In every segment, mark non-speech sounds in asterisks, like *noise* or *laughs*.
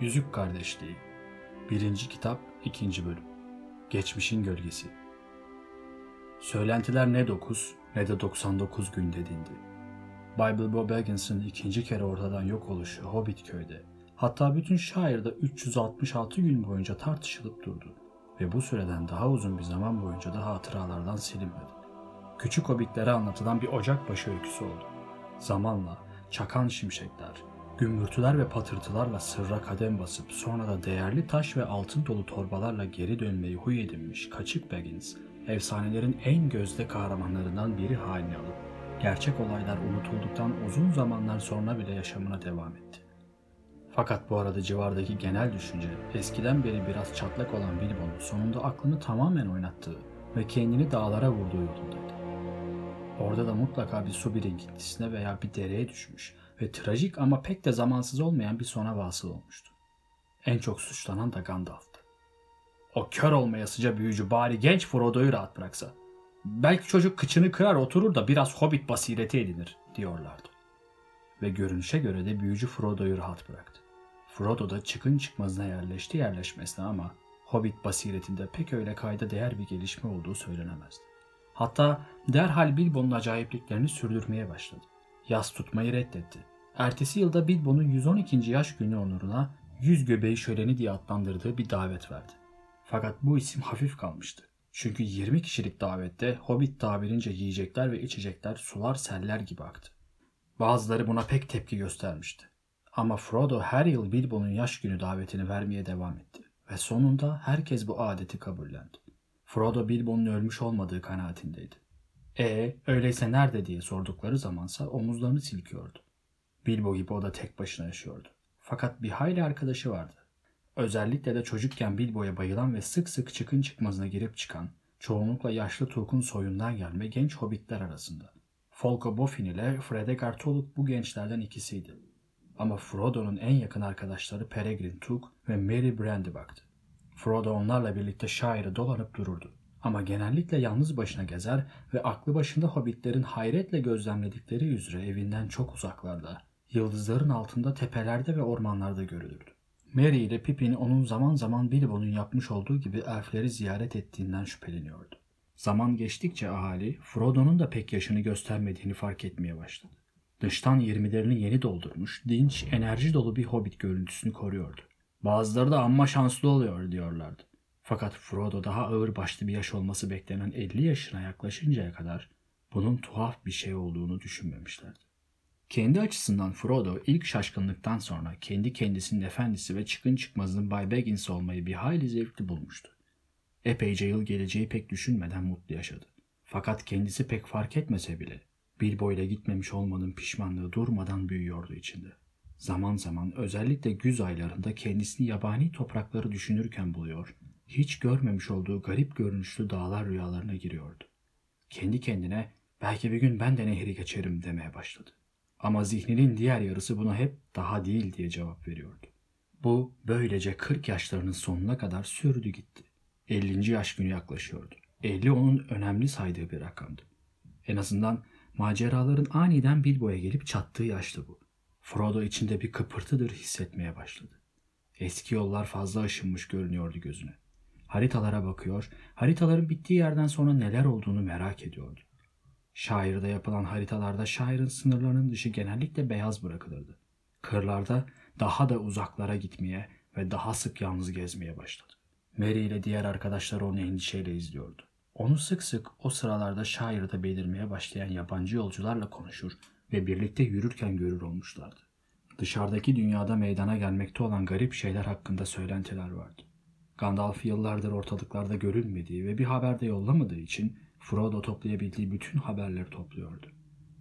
Yüzük Kardeşliği 1. Kitap 2. Bölüm Geçmişin Gölgesi Söylentiler ne 9 ne de 99 gün dedindi. Bible Bob Baggins'ın ikinci kere ortadan yok oluşu Hobbit köyde hatta bütün şairde 366 gün boyunca tartışılıp durdu ve bu süreden daha uzun bir zaman boyunca da hatıralardan silinmedi. Küçük hobbitlere anlatılan bir ocakbaşı öyküsü oldu. Zamanla çakan şimşekler, gümbürtüler ve patırtılarla sırra kadem basıp sonra da değerli taş ve altın dolu torbalarla geri dönmeyi huy edinmiş kaçık Baggins, efsanelerin en gözde kahramanlarından biri haline alıp gerçek olaylar unutulduktan uzun zamanlar sonra bile yaşamına devam etti. Fakat bu arada civardaki genel düşünce eskiden beri biraz çatlak olan Bilbo'nun sonunda aklını tamamen oynattığı ve kendini dağlara vurduğu yolundaydı. Orada da mutlaka bir su birikintisine veya bir dereye düşmüş ve trajik ama pek de zamansız olmayan bir sona vasıl olmuştu. En çok suçlanan da Gandalf'tı. O kör olmayasıca büyücü bari genç Frodo'yu rahat bıraksa. Belki çocuk kıçını kırar oturur da biraz hobbit basireti edinir diyorlardı. Ve görünüşe göre de büyücü Frodo'yu rahat bıraktı. Frodo da çıkın çıkmazına yerleşti yerleşmesine ama hobbit basiretinde pek öyle kayda değer bir gelişme olduğu söylenemezdi. Hatta derhal Bilbo'nun acayipliklerini sürdürmeye başladı. Yas tutmayı reddetti. Ertesi yılda Bilbo'nun 112. yaş günü onuruna yüz göbeği şöleni diye adlandırdığı bir davet verdi. Fakat bu isim hafif kalmıştı. Çünkü 20 kişilik davette Hobbit tabirince yiyecekler ve içecekler sular seller gibi aktı. Bazıları buna pek tepki göstermişti. Ama Frodo her yıl Bilbo'nun yaş günü davetini vermeye devam etti. Ve sonunda herkes bu adeti kabullendi. Frodo Bilbo'nun ölmüş olmadığı kanaatindeydi. E öyleyse nerede diye sordukları zamansa omuzlarını silkiyordu. Bilbo gibi o da tek başına yaşıyordu. Fakat bir hayli arkadaşı vardı. Özellikle de çocukken Bilbo'ya bayılan ve sık sık çıkın çıkmazına girip çıkan, çoğunlukla yaşlı Turk'un soyundan gelme genç hobbitler arasında. Folko Boffin ile Fredegar Toluk bu gençlerden ikisiydi. Ama Frodo'nun en yakın arkadaşları Peregrin Took ve Merry Brandybuck'tı. Frodo onlarla birlikte şairi dolanıp dururdu. Ama genellikle yalnız başına gezer ve aklı başında hobbitlerin hayretle gözlemledikleri üzere evinden çok uzaklarda, yıldızların altında tepelerde ve ormanlarda görülürdü. Merry ile Pippin onun zaman zaman Bilbo'nun yapmış olduğu gibi elfleri ziyaret ettiğinden şüpheleniyordu. Zaman geçtikçe ahali Frodo'nun da pek yaşını göstermediğini fark etmeye başladı. Dıştan yirmilerini yeni doldurmuş, dinç, enerji dolu bir hobbit görüntüsünü koruyordu. Bazıları da amma şanslı oluyor diyorlardı. Fakat Frodo daha ağır başlı bir yaş olması beklenen 50 yaşına yaklaşıncaya kadar bunun tuhaf bir şey olduğunu düşünmemişlerdi. Kendi açısından Frodo ilk şaşkınlıktan sonra kendi kendisinin efendisi ve çıkın çıkmazının Bay Baggins olmayı bir hayli zevkli bulmuştu. Epeyce yıl geleceği pek düşünmeden mutlu yaşadı. Fakat kendisi pek fark etmese bile Bilbo ile gitmemiş olmanın pişmanlığı durmadan büyüyordu içinde. Zaman zaman özellikle güz aylarında kendisini yabani toprakları düşünürken buluyor, hiç görmemiş olduğu garip görünüşlü dağlar rüyalarına giriyordu. Kendi kendine belki bir gün ben de nehri geçerim demeye başladı. Ama zihninin diğer yarısı buna hep daha değil diye cevap veriyordu. Bu böylece 40 yaşlarının sonuna kadar sürdü gitti. 50. yaş günü yaklaşıyordu. 50 onun önemli saydığı bir rakamdı. En azından maceraların aniden Bilbo'ya gelip çattığı yaştı bu. Frodo içinde bir kıpırtıdır hissetmeye başladı. Eski yollar fazla aşınmış görünüyordu gözüne. Haritalara bakıyor, haritaların bittiği yerden sonra neler olduğunu merak ediyordu. Şairde yapılan haritalarda şairin sınırlarının dışı genellikle beyaz bırakılırdı. Kırlarda daha da uzaklara gitmeye ve daha sık yalnız gezmeye başladı. Mary ile diğer arkadaşları onu endişeyle izliyordu. Onu sık sık o sıralarda şairde belirmeye başlayan yabancı yolcularla konuşur ve birlikte yürürken görür olmuşlardı. Dışarıdaki dünyada meydana gelmekte olan garip şeyler hakkında söylentiler vardı. Gandalf yıllardır ortalıklarda görülmediği ve bir haber de yollamadığı için Frodo toplayabildiği bütün haberleri topluyordu.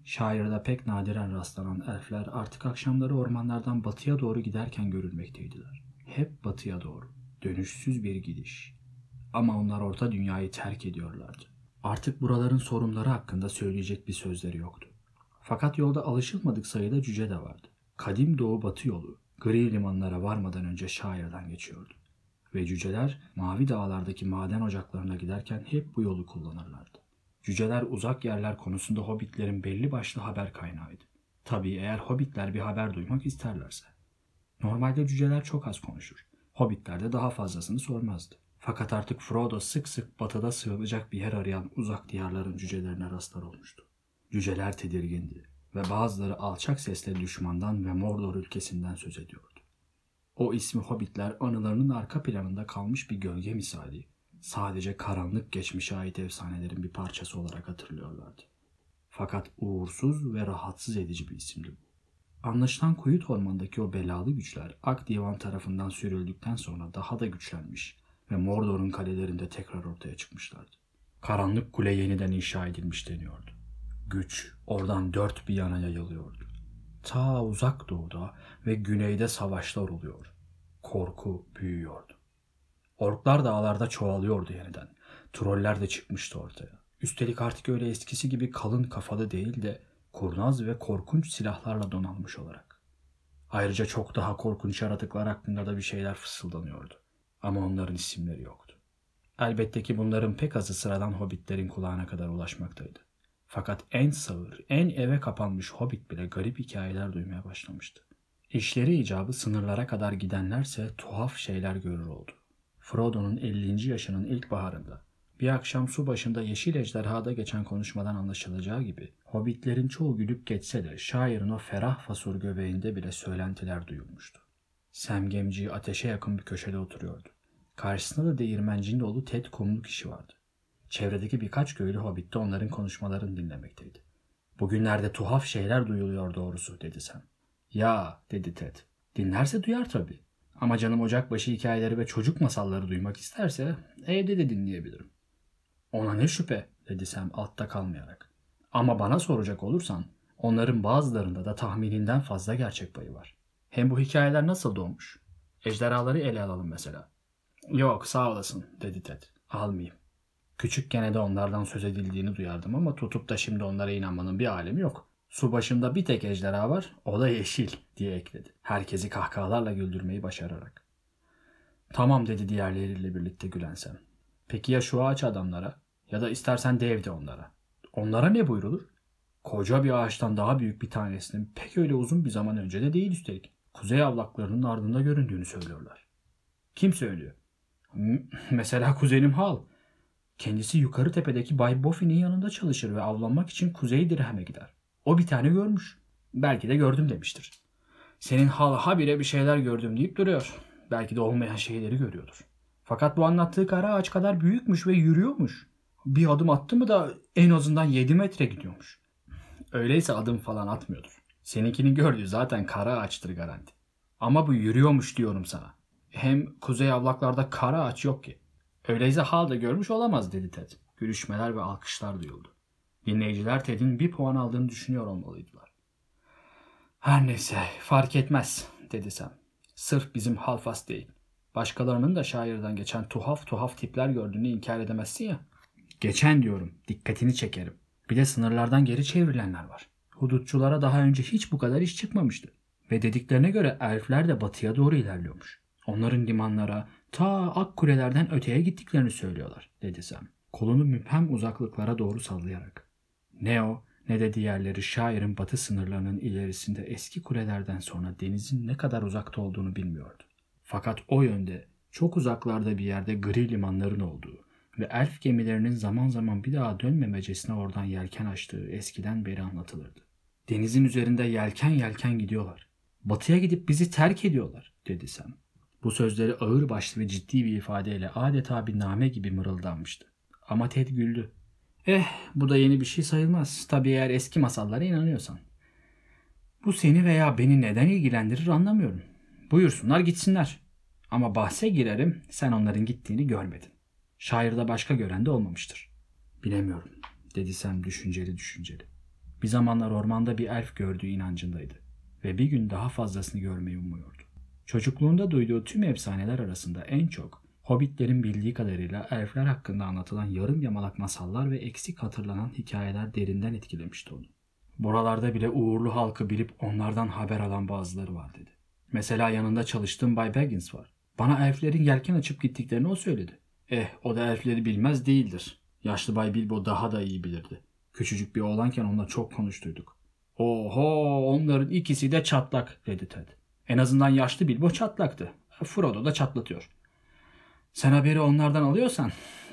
Şairde pek nadiren rastlanan elfler artık akşamları ormanlardan batıya doğru giderken görülmekteydiler. Hep batıya doğru. Dönüşsüz bir gidiş. Ama onlar orta dünyayı terk ediyorlardı. Artık buraların sorunları hakkında söyleyecek bir sözleri yoktu. Fakat yolda alışılmadık sayıda cüce de vardı. Kadim doğu batı yolu gri limanlara varmadan önce şairden geçiyordu. Ve cüceler mavi dağlardaki maden ocaklarına giderken hep bu yolu kullanırlardı. Cüceler uzak yerler konusunda hobbitlerin belli başlı haber kaynağıydı. Tabii eğer hobbitler bir haber duymak isterlerse. Normalde cüceler çok az konuşur. Hobbitler de daha fazlasını sormazdı. Fakat artık Frodo sık sık batıda sığınacak bir yer arayan uzak diyarların cücelerine rastlar olmuştu. Cüceler tedirgindi ve bazıları alçak sesle düşmandan ve Mordor ülkesinden söz ediyordu. O ismi Hobbitler anılarının arka planında kalmış bir gölge misali, sadece karanlık geçmişe ait efsanelerin bir parçası olarak hatırlıyorlardı. Fakat uğursuz ve rahatsız edici bir isimdi bu. Anlaşılan Kuyut Orman'daki o belalı güçler Ak Divan tarafından sürüldükten sonra daha da güçlenmiş ve Mordor'un kalelerinde tekrar ortaya çıkmışlardı. Karanlık kule yeniden inşa edilmiş deniyordu. Güç oradan dört bir yana yayılıyordu. Ta uzak doğuda ve güneyde savaşlar oluyor. Korku büyüyordu. Orklar dağlarda çoğalıyordu yeniden. Troller de çıkmıştı ortaya. Üstelik artık öyle eskisi gibi kalın kafalı değil de kurnaz ve korkunç silahlarla donanmış olarak. Ayrıca çok daha korkunç yaratıklar hakkında da bir şeyler fısıldanıyordu. Ama onların isimleri yoktu. Elbette ki bunların pek azı sıradan hobbitlerin kulağına kadar ulaşmaktaydı. Fakat en sağır, en eve kapanmış hobbit bile garip hikayeler duymaya başlamıştı. İşleri icabı sınırlara kadar gidenlerse tuhaf şeyler görür oldu. Frodo'nun 50. yaşının ilk baharında bir akşam su başında Yeşil Ejderha'da geçen konuşmadan anlaşılacağı gibi hobbitlerin çoğu gülüp geçse de şairin o ferah fasur göbeğinde bile söylentiler duyulmuştu. Semgemci ateşe yakın bir köşede oturuyordu. Karşısında da değirmencinin oğlu Ted kumlu kişi vardı. Çevredeki birkaç köylü hobbit de onların konuşmalarını dinlemekteydi. Bugünlerde tuhaf şeyler duyuluyor doğrusu dedi Sam. Ya dedi Ted. Dinlerse duyar tabii. Ama canım ocakbaşı hikayeleri ve çocuk masalları duymak isterse evde de dinleyebilirim. Ona ne şüphe dedi Sam altta kalmayarak. Ama bana soracak olursan onların bazılarında da tahmininden fazla gerçek payı var. Hem bu hikayeler nasıl doğmuş? Ejderhaları ele alalım mesela. Yok sağ olasın dedi Ted. Almayayım. Küçükken de onlardan söz edildiğini duyardım ama tutup da şimdi onlara inanmanın bir alemi yok. Su başında bir tek ejderha var, o da yeşil diye ekledi. Herkesi kahkahalarla güldürmeyi başararak. Tamam dedi diğerleriyle birlikte Gülensem. Peki ya şu ağaç adamlara? Ya da istersen dev de onlara. Onlara ne buyrulur? Koca bir ağaçtan daha büyük bir tanesinin pek öyle uzun bir zaman önce de değil üstelik. Kuzey avlaklarının ardında göründüğünü söylüyorlar. Kim söylüyor? M- mesela kuzenim Hal. Kendisi yukarı tepedeki Bay Boffin'in yanında çalışır ve avlanmak için Kuzey Dirhem'e gider. O bir tane görmüş. Belki de gördüm demiştir. Senin Hal habire bir şeyler gördüm deyip duruyor. Belki de olmayan şeyleri görüyordur. Fakat bu anlattığı kara ağaç kadar büyükmüş ve yürüyormuş. Bir adım attı mı da en azından 7 metre gidiyormuş. Öyleyse adım falan atmıyordur. Seninkini gördüğü zaten kara ağaçtır garanti. Ama bu yürüyormuş diyorum sana. Hem kuzey avlaklarda kara ağaç yok ki. Öyleyse Hal da görmüş olamaz dedi Ted. Gülüşmeler ve alkışlar duyuldu. Dinleyiciler Ted'in bir puan aldığını düşünüyor olmalıydılar. Her neyse fark etmez dedi Sam. Sırf bizim Halfas değil. Başkalarının da şairden geçen tuhaf tuhaf tipler gördüğünü inkar edemezsin ya. Geçen diyorum dikkatini çekerim. Bir de sınırlardan geri çevrilenler var. Hudutçulara daha önce hiç bu kadar iş çıkmamıştı. Ve dediklerine göre elfler de batıya doğru ilerliyormuş. Onların limanlara ta ak kulelerden öteye gittiklerini söylüyorlar dedi Sam. Kolunu müphem uzaklıklara doğru sallayarak. Ne o ne de diğerleri şairin batı sınırlarının ilerisinde eski kulelerden sonra denizin ne kadar uzakta olduğunu bilmiyordu. Fakat o yönde çok uzaklarda bir yerde gri limanların olduğu ve elf gemilerinin zaman zaman bir daha dönmemecesine oradan yelken açtığı eskiden beri anlatılırdı. Denizin üzerinde yelken yelken gidiyorlar. Batıya gidip bizi terk ediyorlar dedi Sam. Bu sözleri ağır başlı ve ciddi bir ifadeyle adeta bir name gibi mırıldanmıştı. Ama Ted güldü. Eh bu da yeni bir şey sayılmaz. Tabii eğer eski masallara inanıyorsan. Bu seni veya beni neden ilgilendirir anlamıyorum. Buyursunlar gitsinler. Ama bahse girerim sen onların gittiğini görmedin. Şairde başka gören de olmamıştır. Bilemiyorum dedi Sam düşünceli düşünceli. Bir zamanlar ormanda bir elf gördüğü inancındaydı ve bir gün daha fazlasını görmeyi umuyordu. Çocukluğunda duyduğu tüm efsaneler arasında en çok Hobbitlerin bildiği kadarıyla elfler hakkında anlatılan yarım yamalak masallar ve eksik hatırlanan hikayeler derinden etkilemişti onu. Buralarda bile uğurlu halkı bilip onlardan haber alan bazıları var dedi. Mesela yanında çalıştığım Bay Baggins var. Bana elflerin yelken açıp gittiklerini o söyledi. Eh o da elfleri bilmez değildir. Yaşlı Bay Bilbo daha da iyi bilirdi. Küçücük bir oğlanken onunla çok konuştuyduk. Oho onların ikisi de çatlak dedi Ted. En azından yaşlı Bilbo çatlaktı. Frodo da çatlatıyor. Sen haberi onlardan alıyorsan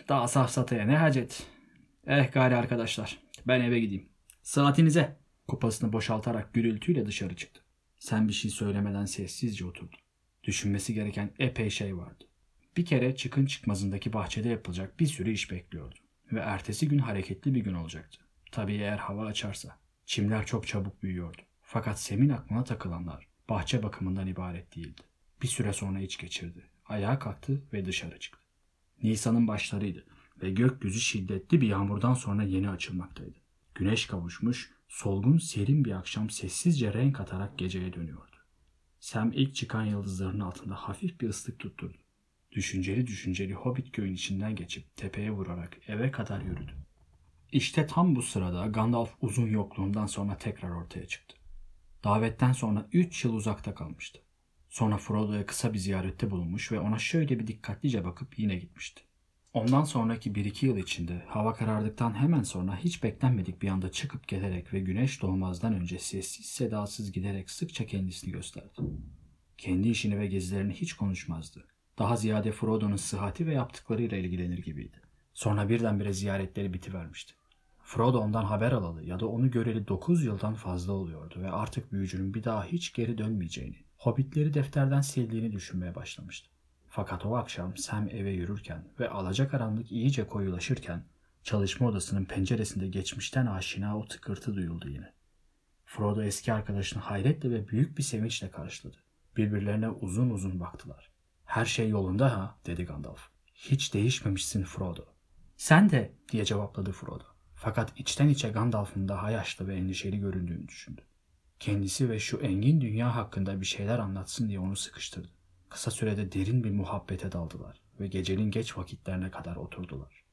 daha safsataya ne hacet. Eh gari arkadaşlar ben eve gideyim. Saatinize. Kupasını boşaltarak gürültüyle dışarı çıktı. Sen bir şey söylemeden sessizce oturdu. Düşünmesi gereken epey şey vardı. Bir kere çıkın çıkmazındaki bahçede yapılacak bir sürü iş bekliyordu. Ve ertesi gün hareketli bir gün olacaktı. Tabii eğer hava açarsa. Çimler çok çabuk büyüyordu. Fakat Sem'in aklına takılanlar bahçe bakımından ibaret değildi. Bir süre sonra iç geçirdi. Ayağa kalktı ve dışarı çıktı. Nisan'ın başlarıydı ve gökyüzü şiddetli bir yağmurdan sonra yeni açılmaktaydı. Güneş kavuşmuş, solgun serin bir akşam sessizce renk atarak geceye dönüyordu. Sam ilk çıkan yıldızların altında hafif bir ıslık tutturdu. Düşünceli düşünceli Hobbit köyün içinden geçip tepeye vurarak eve kadar yürüdü. İşte tam bu sırada Gandalf uzun yokluğundan sonra tekrar ortaya çıktı. Davetten sonra 3 yıl uzakta kalmıştı. Sonra Frodo'ya kısa bir ziyarette bulunmuş ve ona şöyle bir dikkatlice bakıp yine gitmişti. Ondan sonraki 1-2 yıl içinde hava karardıktan hemen sonra hiç beklenmedik bir anda çıkıp gelerek ve güneş doğmazdan önce sessiz sedasız giderek sıkça kendisini gösterdi. Kendi işini ve gezilerini hiç konuşmazdı. Daha ziyade Frodo'nun sıhhati ve yaptıklarıyla ilgilenir gibiydi. Sonra birdenbire ziyaretleri bitivermişti. Frodo ondan haber alalı ya da onu göreli 9 yıldan fazla oluyordu ve artık büyücünün bir daha hiç geri dönmeyeceğini, hobbitleri defterden sildiğini düşünmeye başlamıştı. Fakat o akşam Sam eve yürürken ve alacakaranlık iyice koyulaşırken çalışma odasının penceresinde geçmişten aşina o tıkırtı duyuldu yine. Frodo eski arkadaşını hayretle ve büyük bir sevinçle karşıladı. Birbirlerine uzun uzun baktılar. Her şey yolunda ha dedi Gandalf. Hiç değişmemişsin Frodo. Sen de diye cevapladı Frodo. Fakat içten içe Gandalf'ın daha yaşlı ve endişeli göründüğünü düşündü. Kendisi ve şu engin dünya hakkında bir şeyler anlatsın diye onu sıkıştırdı. Kısa sürede derin bir muhabbete daldılar ve gecenin geç vakitlerine kadar oturdular.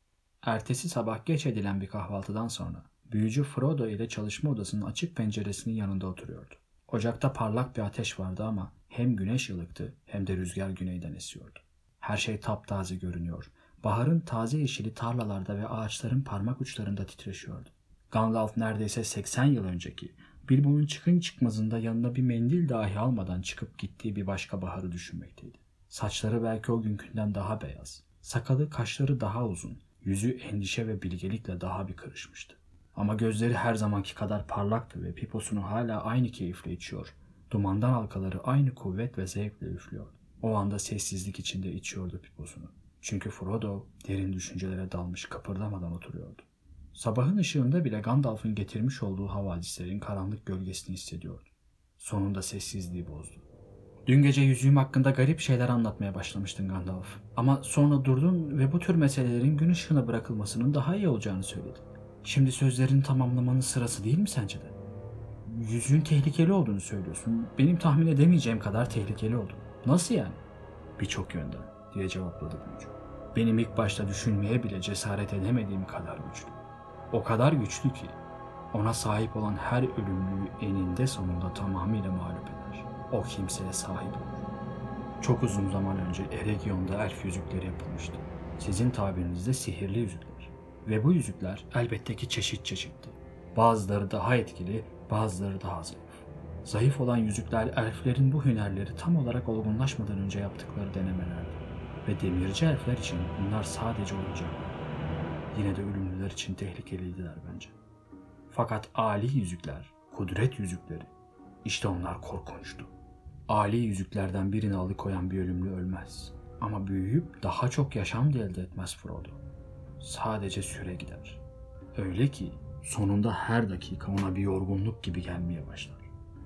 Ertesi sabah geç edilen bir kahvaltıdan sonra büyücü Frodo ile çalışma odasının açık penceresinin yanında oturuyordu. Ocakta parlak bir ateş vardı ama hem güneş ılıktı hem de rüzgar güneyden esiyordu. Her şey taptaze görünüyor. Baharın taze yeşili tarlalarda ve ağaçların parmak uçlarında titreşiyordu. Gandalf neredeyse 80 yıl önceki Bilbo'nun çıkın çıkmazında yanına bir mendil dahi almadan çıkıp gittiği bir başka baharı düşünmekteydi. Saçları belki o günkünden daha beyaz, sakalı kaşları daha uzun, yüzü endişe ve bilgelikle daha bir karışmıştı. Ama gözleri her zamanki kadar parlaktı ve piposunu hala aynı keyifle içiyor. Dumandan halkaları aynı kuvvet ve zevkle üflüyordu. O anda sessizlik içinde içiyordu piposunu. Çünkü Frodo derin düşüncelere dalmış kıpırdamadan oturuyordu. Sabahın ışığında bile Gandalf'ın getirmiş olduğu havadislerin karanlık gölgesini hissediyordu. Sonunda sessizliği bozdu. Dün gece yüzüğüm hakkında garip şeyler anlatmaya başlamıştın Gandalf. Ama sonra durdun ve bu tür meselelerin gün ışığına bırakılmasının daha iyi olacağını söyledin. Şimdi sözlerini tamamlamanın sırası değil mi sence de? Yüzüğün tehlikeli olduğunu söylüyorsun. Benim tahmin edemeyeceğim kadar tehlikeli oldu. Nasıl yani? Birçok yönden diye cevapladı büyücü. Benim ilk başta düşünmeye bile cesaret edemediğim kadar güçlü. O kadar güçlü ki ona sahip olan her ölümlüyü eninde sonunda tamamıyla mağlup eder. O kimseye sahip olur. Çok uzun zaman önce Eregion'da elf yüzükleri yapılmıştı. Sizin tabirinizde sihirli yüzükler. Ve bu yüzükler elbette ki çeşit çeşitti. Bazıları daha etkili, bazıları daha zayıf. Zayıf olan yüzükler elflerin bu hünerleri tam olarak olgunlaşmadan önce yaptıkları denemelerdi. Ve demirci elfler için bunlar sadece oyuncaklar. Yine de ölümlüler için tehlikeliydiler bence. Fakat Ali yüzükler, kudret yüzükleri, işte onlar korkunçtu. Ali yüzüklerden birini alıkoyan bir ölümlü ölmez. Ama büyüyüp daha çok yaşam da elde etmez Frodo. Sadece süre gider. Öyle ki sonunda her dakika ona bir yorgunluk gibi gelmeye başlar.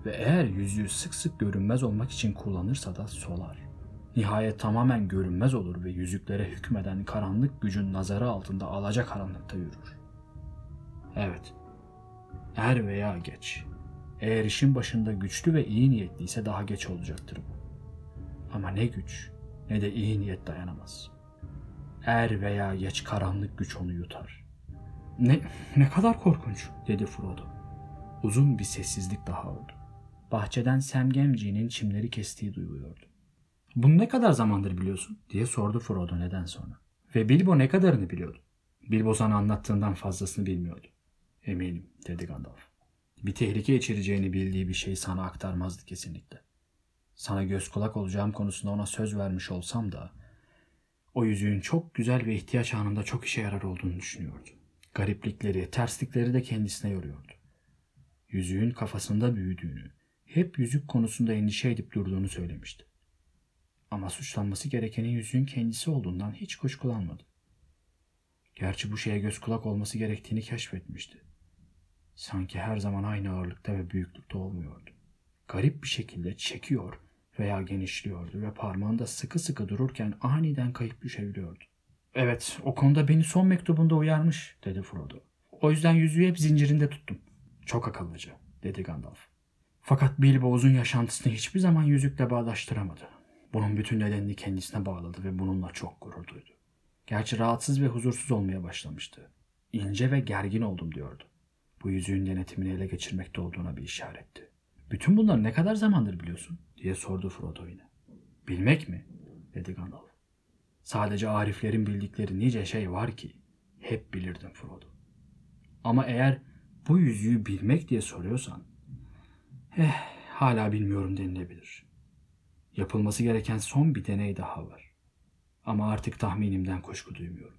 Ve eğer yüzüğü sık sık görünmez olmak için kullanırsa da solar. Nihayet tamamen görünmez olur ve yüzüklere hükmeden karanlık gücün nazarı altında alaca karanlıkta yürür. Evet, er veya geç. Eğer işin başında güçlü ve iyi niyetliyse daha geç olacaktır bu. Ama ne güç ne de iyi niyet dayanamaz. Er veya geç karanlık güç onu yutar. Ne, ne kadar korkunç dedi Frodo. Uzun bir sessizlik daha oldu. Bahçeden Semgemci'nin çimleri kestiği duyuluyordu. Bunu ne kadar zamandır biliyorsun diye sordu Frodo neden sonra. Ve Bilbo ne kadarını biliyordu? Bilbo sana anlattığından fazlasını bilmiyordu. Eminim dedi Gandalf. Bir tehlike içereceğini bildiği bir şeyi sana aktarmazdı kesinlikle. Sana göz kulak olacağım konusunda ona söz vermiş olsam da o yüzüğün çok güzel ve ihtiyaç anında çok işe yarar olduğunu düşünüyordu. Gariplikleri, terslikleri de kendisine yoruyordu. Yüzüğün kafasında büyüdüğünü, hep yüzük konusunda endişe edip durduğunu söylemişti. Ama suçlanması gerekenin yüzüğün kendisi olduğundan hiç kuşkulanmadı. Gerçi bu şeye göz kulak olması gerektiğini keşfetmişti. Sanki her zaman aynı ağırlıkta ve büyüklükte olmuyordu. Garip bir şekilde çekiyor veya genişliyordu ve parmağında sıkı sıkı dururken aniden kayıp düşebiliyordu. Evet, o konuda beni son mektubunda uyarmış, dedi Frodo. O yüzden yüzüğü hep zincirinde tuttum. Çok akıllıca, dedi Gandalf. Fakat Bilbo uzun yaşantısını hiçbir zaman yüzükle bağdaştıramadı. Bunun bütün nedenini kendisine bağladı ve bununla çok gurur duydu. Gerçi rahatsız ve huzursuz olmaya başlamıştı. İnce ve gergin oldum diyordu. Bu yüzüğün denetimini ele geçirmekte olduğuna bir işaretti. Bütün bunları ne kadar zamandır biliyorsun? diye sordu Frodo yine. Bilmek mi? dedi Gandalf. Sadece ariflerin bildikleri nice şey var ki hep bilirdim Frodo. Ama eğer bu yüzüğü bilmek diye soruyorsan eh hala bilmiyorum denilebilir. Yapılması gereken son bir deney daha var. Ama artık tahminimden kuşku duymuyorum.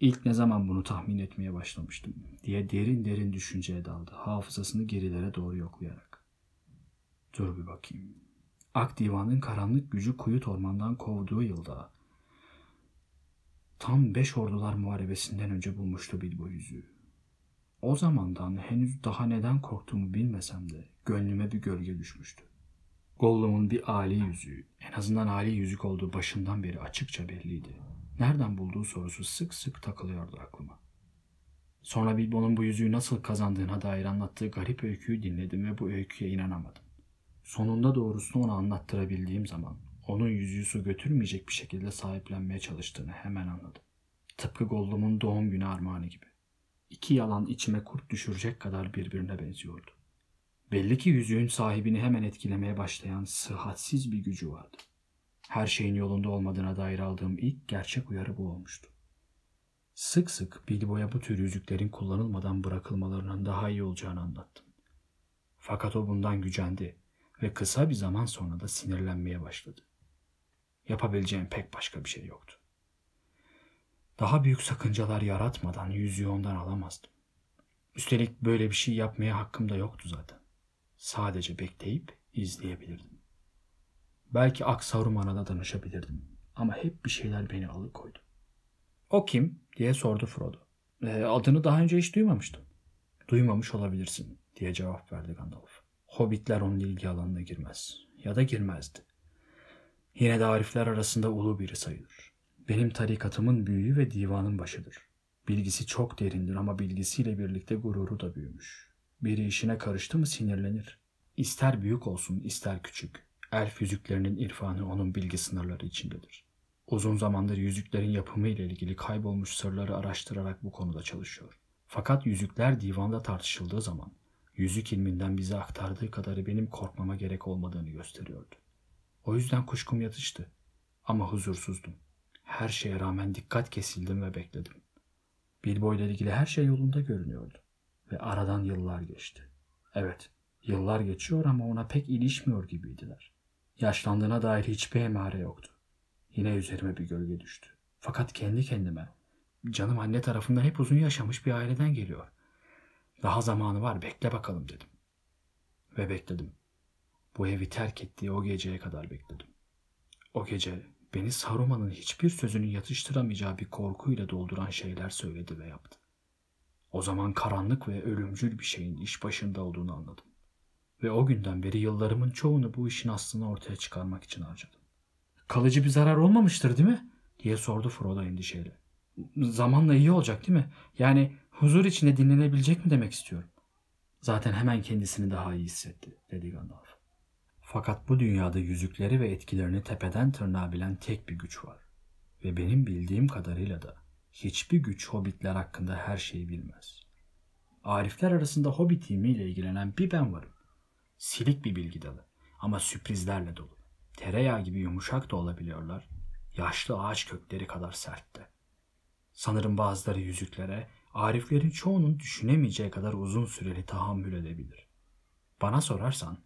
İlk ne zaman bunu tahmin etmeye başlamıştım diye derin derin düşünceye daldı. Hafızasını gerilere doğru yoklayarak. Dur bir bakayım. Ak Divan'ın karanlık gücü Kuyut Orman'dan kovduğu yılda tam beş ordular muharebesinden önce bulmuştu Bilbo yüzüğü. O zamandan henüz daha neden korktuğumu bilmesem de gönlüme bir gölge düşmüştü. Gollum'un bir Ali yüzüğü, en azından Ali yüzük olduğu başından beri açıkça belliydi. Nereden bulduğu sorusu sık sık takılıyordu aklıma. Sonra Bilbo'nun bu yüzüğü nasıl kazandığına dair anlattığı garip öyküyü dinledim ve bu öyküye inanamadım. Sonunda doğrusunu ona anlattırabildiğim zaman onun yüzüğü su götürmeyecek bir şekilde sahiplenmeye çalıştığını hemen anladım. Tıpkı Gollum'un doğum günü armağanı gibi. İki yalan içime kurt düşürecek kadar birbirine benziyordu. Belli ki yüzüğün sahibini hemen etkilemeye başlayan sıhhatsiz bir gücü vardı. Her şeyin yolunda olmadığına dair aldığım ilk gerçek uyarı bu olmuştu. Sık sık Bilbo'ya bu tür yüzüklerin kullanılmadan bırakılmalarının daha iyi olacağını anlattım. Fakat o bundan gücendi ve kısa bir zaman sonra da sinirlenmeye başladı. Yapabileceğim pek başka bir şey yoktu. Daha büyük sakıncalar yaratmadan yüzüğü ondan alamazdım. Üstelik böyle bir şey yapmaya hakkım da yoktu zaten. Sadece bekleyip izleyebilirdim. Belki Aksaruman'a da danışabilirdim. Ama hep bir şeyler beni alıkoydu. O kim? diye sordu Frodo. E, adını daha önce hiç duymamıştım. Duymamış olabilirsin diye cevap verdi Gandalf. Hobbitler onun ilgi alanına girmez. Ya da girmezdi. Yine de arifler arasında ulu biri sayılır. Benim tarikatımın büyüğü ve divanın başıdır. Bilgisi çok derindir ama bilgisiyle birlikte gururu da büyümüş. Biri işine karıştı mı sinirlenir. İster büyük olsun ister küçük. Elf yüzüklerinin irfanı onun bilgi sınırları içindedir. Uzun zamandır yüzüklerin yapımı ile ilgili kaybolmuş sırları araştırarak bu konuda çalışıyor. Fakat yüzükler divanda tartışıldığı zaman yüzük ilminden bize aktardığı kadarı benim korkmama gerek olmadığını gösteriyordu. O yüzden kuşkum yatıştı. Ama huzursuzdum. Her şeye rağmen dikkat kesildim ve bekledim. Bilbo ile ilgili her şey yolunda görünüyordu. Ve aradan yıllar geçti. Evet, yıllar geçiyor ama ona pek ilişmiyor gibiydiler. Yaşlandığına dair hiçbir emare yoktu. Yine üzerime bir gölge düştü. Fakat kendi kendime, canım anne tarafından hep uzun yaşamış bir aileden geliyor. Daha zamanı var, bekle bakalım dedim. Ve bekledim. Bu evi terk ettiği o geceye kadar bekledim. O gece beni Saruman'ın hiçbir sözünü yatıştıramayacağı bir korkuyla dolduran şeyler söyledi ve yaptı. O zaman karanlık ve ölümcül bir şeyin iş başında olduğunu anladım. Ve o günden beri yıllarımın çoğunu bu işin aslını ortaya çıkarmak için harcadım. Kalıcı bir zarar olmamıştır değil mi? diye sordu Frodo endişeyle. Zamanla iyi olacak değil mi? Yani huzur içinde dinlenebilecek mi demek istiyorum. Zaten hemen kendisini daha iyi hissetti, dedi Gandalf. Fakat bu dünyada yüzükleri ve etkilerini tepeden tırnağa bilen tek bir güç var. Ve benim bildiğim kadarıyla da hiçbir güç hobbitler hakkında her şeyi bilmez. Arifler arasında hobbit ilmiyle ilgilenen bir ben varım. Silik bir bilgi dalı ama sürprizlerle dolu. Tereyağı gibi yumuşak da olabiliyorlar. Yaşlı ağaç kökleri kadar sertte. Sanırım bazıları yüzüklere, ariflerin çoğunun düşünemeyeceği kadar uzun süreli tahammül edebilir. Bana sorarsan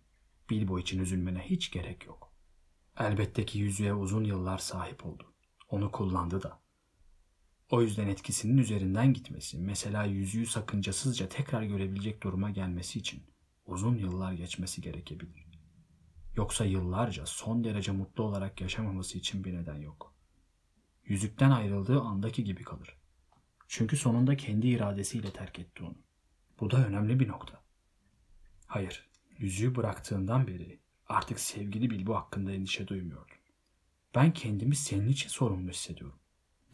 Bilbo için üzülmene hiç gerek yok. Elbette ki yüzüğe uzun yıllar sahip oldu. Onu kullandı da. O yüzden etkisinin üzerinden gitmesi, mesela yüzüğü sakıncasızca tekrar görebilecek duruma gelmesi için uzun yıllar geçmesi gerekebilir. Yoksa yıllarca son derece mutlu olarak yaşamaması için bir neden yok. Yüzükten ayrıldığı andaki gibi kalır. Çünkü sonunda kendi iradesiyle terk etti onu. Bu da önemli bir nokta. Hayır, yüzüğü bıraktığından beri artık sevgili Bilbo hakkında endişe duymuyordum. Ben kendimi senin için sorumlu hissediyorum.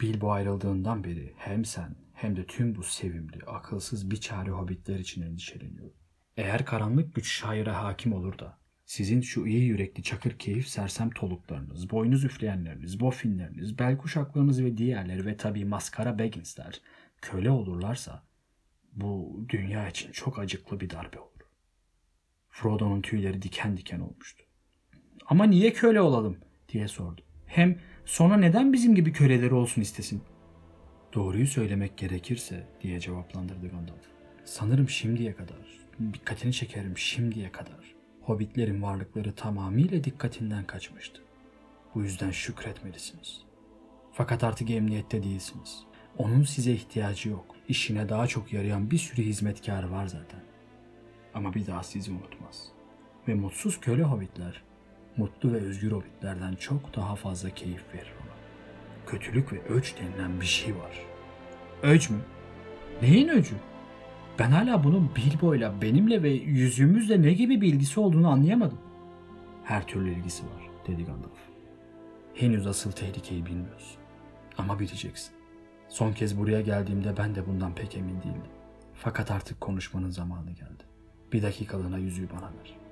Bilbo ayrıldığından beri hem sen hem de tüm bu sevimli, akılsız bir çare hobbitler için endişeleniyorum. Eğer karanlık güç şaire hakim olur da sizin şu iyi yürekli çakır keyif sersem toluklarınız, boynuz üfleyenleriniz, bofinleriniz, bel kuşaklarınız ve diğerleri ve tabii maskara Baggins'ler köle olurlarsa bu dünya için çok acıklı bir darbe olur. Frodo'nun tüyleri diken diken olmuştu. Ama niye köle olalım diye sordu. Hem sonra neden bizim gibi köleleri olsun istesin? Doğruyu söylemek gerekirse diye cevaplandırdı Gandalf. Sanırım şimdiye kadar, dikkatini çekerim şimdiye kadar. Hobbitlerin varlıkları tamamıyla dikkatinden kaçmıştı. Bu yüzden şükretmelisiniz. Fakat artık emniyette değilsiniz. Onun size ihtiyacı yok. İşine daha çok yarayan bir sürü hizmetkar var zaten. Ama bir daha sizi unutmaz. Ve mutsuz köle hobbitler, mutlu ve özgür hobbitlerden çok daha fazla keyif verir ona. Kötülük ve öç denilen bir şey var. Öç mü? Neyin öcü? Ben hala bunun Bilbo'yla, benimle ve yüzüğümüzle ne gibi bir ilgisi olduğunu anlayamadım. Her türlü ilgisi var, dedi Gandalf. Henüz asıl tehlikeyi bilmiyorsun. Ama bileceksin. Son kez buraya geldiğimde ben de bundan pek emin değildim. Fakat artık konuşmanın zamanı geldi. Bir dakikalığına yüzüğü bana ver.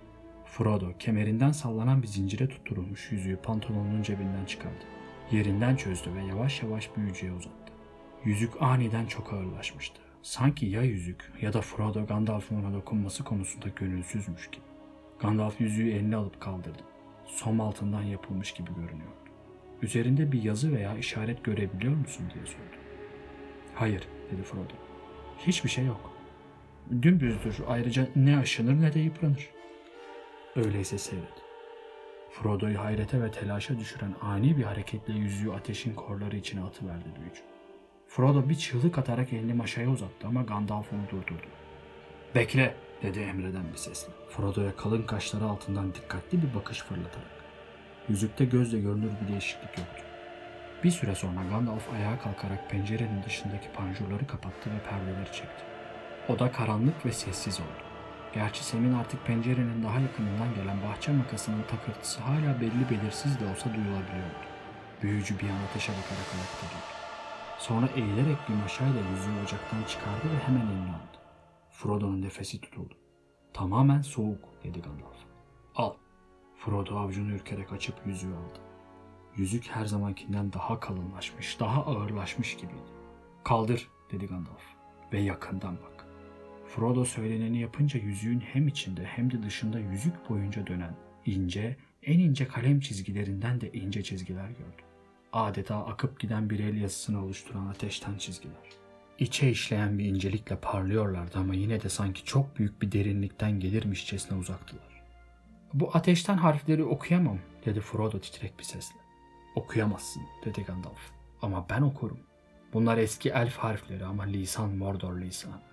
Frodo kemerinden sallanan bir zincire tutturulmuş yüzüğü pantolonunun cebinden çıkardı. Yerinden çözdü ve yavaş yavaş büyücüye uzattı. Yüzük aniden çok ağırlaşmıştı. Sanki ya yüzük ya da Frodo Gandalf'ın ona dokunması konusunda gönülsüzmüş gibi. Gandalf yüzüğü eline alıp kaldırdı. Som altından yapılmış gibi görünüyordu. Üzerinde bir yazı veya işaret görebiliyor musun diye sordu. Hayır dedi Frodo. Hiçbir şey yok. Dümdüzdür ayrıca ne aşınır ne de yıpranır. Öyleyse seyret. Frodo'yu hayrete ve telaşa düşüren ani bir hareketle yüzüğü ateşin korları içine atıverdi büyücü. Frodo bir çığlık atarak elini maşaya uzattı ama Gandalf onu durdurdu. Bekle dedi emreden bir sesle. Frodo'ya kalın kaşları altından dikkatli bir bakış fırlatarak. Yüzükte gözle görünür bir değişiklik yoktu. Bir süre sonra Gandalf ayağa kalkarak pencerenin dışındaki panjurları kapattı ve perdeleri çekti. Oda karanlık ve sessiz oldu. Gerçi Sem'in artık pencerenin daha yakınından gelen bahçe makasının takırtısı hala belli belirsiz de olsa duyulabiliyordu. Büyücü bir an ateşe bakarak ayakta durdu. Sonra eğilerek bir maşayla yüzüğü ocaktan çıkardı ve hemen aldı. Frodo'nun nefesi tutuldu. Tamamen soğuk dedi Gandalf. Al. Frodo avucunu ürkerek açıp yüzüğü aldı. Yüzük her zamankinden daha kalınlaşmış, daha ağırlaşmış gibiydi. Kaldır dedi Gandalf ve yakından bak. Frodo söyleneni yapınca yüzüğün hem içinde hem de dışında yüzük boyunca dönen ince, en ince kalem çizgilerinden de ince çizgiler gördü. Adeta akıp giden bir el yazısını oluşturan ateşten çizgiler. İçe işleyen bir incelikle parlıyorlardı ama yine de sanki çok büyük bir derinlikten gelirmişçesine uzaktılar. Bu ateşten harfleri okuyamam dedi Frodo titrek bir sesle. Okuyamazsın dedi Gandalf. Ama ben okurum. Bunlar eski elf harfleri ama lisan Mordor lisanı.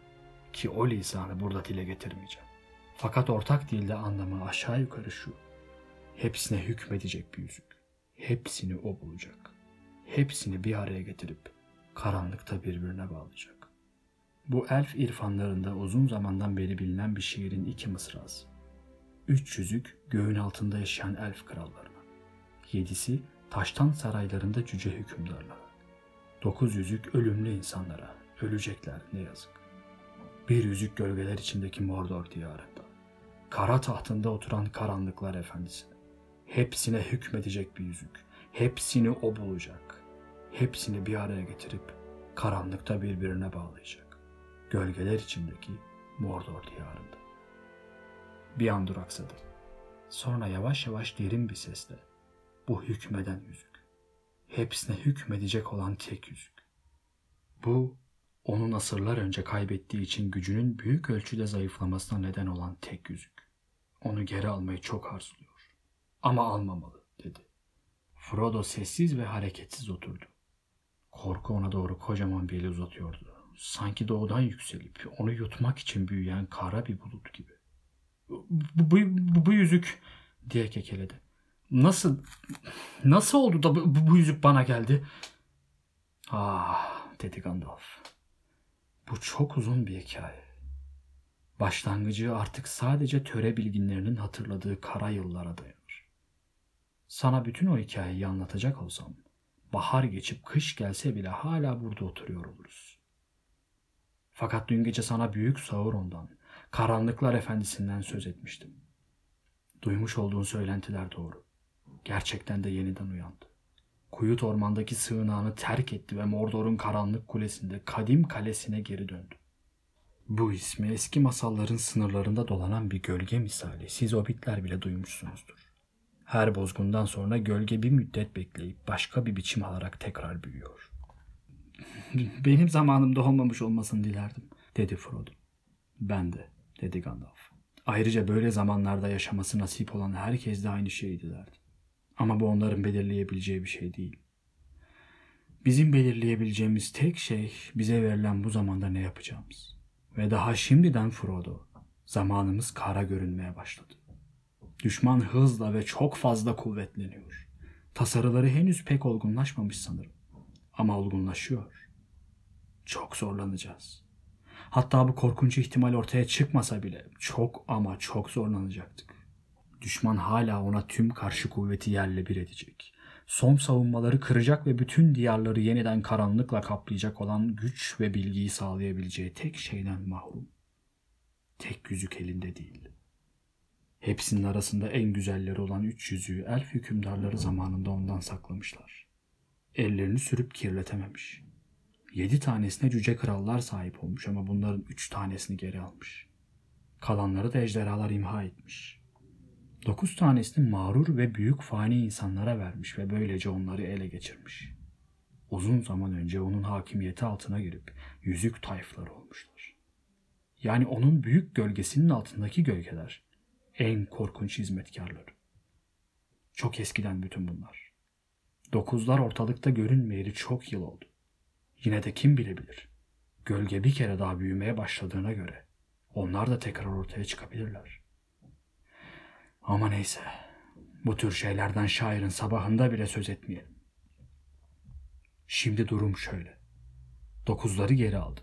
Ki o lisanı burada dile getirmeyeceğim. Fakat ortak dilde anlamı aşağı yukarı şu. Hepsine hükmedecek bir yüzük. Hepsini o bulacak. Hepsini bir araya getirip karanlıkta birbirine bağlayacak. Bu elf irfanlarında uzun zamandan beri bilinen bir şiirin iki mısrası. Üç yüzük göğün altında yaşayan elf krallarına. Yedisi taştan saraylarında cüce hükümdarlara. Dokuz yüzük ölümlü insanlara. Ölecekler ne yazık. Bir yüzük gölgeler içindeki Mordor diyarında. Kara tahtında oturan karanlıklar efendisine. Hepsine hükmedecek bir yüzük. Hepsini o bulacak. Hepsini bir araya getirip karanlıkta birbirine bağlayacak. Gölgeler içindeki Mordor diyarında. Bir an duraksadı. Sonra yavaş yavaş derin bir sesle bu hükmeden yüzük. Hepsine hükmedecek olan tek yüzük. Bu onun asırlar önce kaybettiği için gücünün büyük ölçüde zayıflamasına neden olan tek yüzük. Onu geri almayı çok arzuluyor. Ama almamalı dedi. Frodo sessiz ve hareketsiz oturdu. Korku ona doğru kocaman bir eli uzatıyordu. Sanki doğudan yükselip onu yutmak için büyüyen kara bir bulut gibi. Bu, bu, bu, bu yüzük diye kekeledi. Nasıl nasıl oldu da bu, bu yüzük bana geldi? Ah dedi Gandalf. Bu çok uzun bir hikaye. Başlangıcı artık sadece töre bilginlerinin hatırladığı kara yıllara dayanır. Sana bütün o hikayeyi anlatacak olsam, bahar geçip kış gelse bile hala burada oturuyor oluruz. Fakat dün gece sana büyük Sauron'dan, karanlıklar efendisinden söz etmiştim. Duymuş olduğun söylentiler doğru. Gerçekten de yeniden uyandı. Kuyut ormandaki sığınağını terk etti ve Mordor'un karanlık kulesinde kadim kalesine geri döndü. Bu ismi eski masalların sınırlarında dolanan bir gölge misali siz hobbitler bile duymuşsunuzdur. Her bozgundan sonra gölge bir müddet bekleyip başka bir biçim alarak tekrar büyüyor. *laughs* Benim zamanımda olmamış olmasını dilerdim, dedi Frodo. Ben de, dedi Gandalf. Ayrıca böyle zamanlarda yaşaması nasip olan herkes de aynı şeyi dilerdi. Ama bu onların belirleyebileceği bir şey değil. Bizim belirleyebileceğimiz tek şey bize verilen bu zamanda ne yapacağımız. Ve daha şimdiden Frodo, zamanımız kara görünmeye başladı. Düşman hızla ve çok fazla kuvvetleniyor. Tasarıları henüz pek olgunlaşmamış sanırım. Ama olgunlaşıyor. Çok zorlanacağız. Hatta bu korkunç ihtimal ortaya çıkmasa bile çok ama çok zorlanacaktık. Düşman hala ona tüm karşı kuvveti yerle bir edecek. Son savunmaları kıracak ve bütün diyarları yeniden karanlıkla kaplayacak olan güç ve bilgiyi sağlayabileceği tek şeyden mahrum. Tek yüzük elinde değil. Hepsinin arasında en güzelleri olan üç yüzüğü elf hükümdarları zamanında ondan saklamışlar. Ellerini sürüp kirletememiş. Yedi tanesine cüce krallar sahip olmuş ama bunların üç tanesini geri almış. Kalanları da ejderhalar imha etmiş. Dokuz tanesini mağrur ve büyük fani insanlara vermiş ve böylece onları ele geçirmiş. Uzun zaman önce onun hakimiyeti altına girip yüzük tayfları olmuşlar. Yani onun büyük gölgesinin altındaki gölgeler en korkunç hizmetkarları. Çok eskiden bütün bunlar. Dokuzlar ortalıkta görünmeyeli çok yıl oldu. Yine de kim bilebilir? Gölge bir kere daha büyümeye başladığına göre onlar da tekrar ortaya çıkabilirler. Ama neyse. Bu tür şeylerden şairin sabahında bile söz etmeyelim. Şimdi durum şöyle. Dokuzları geri aldı.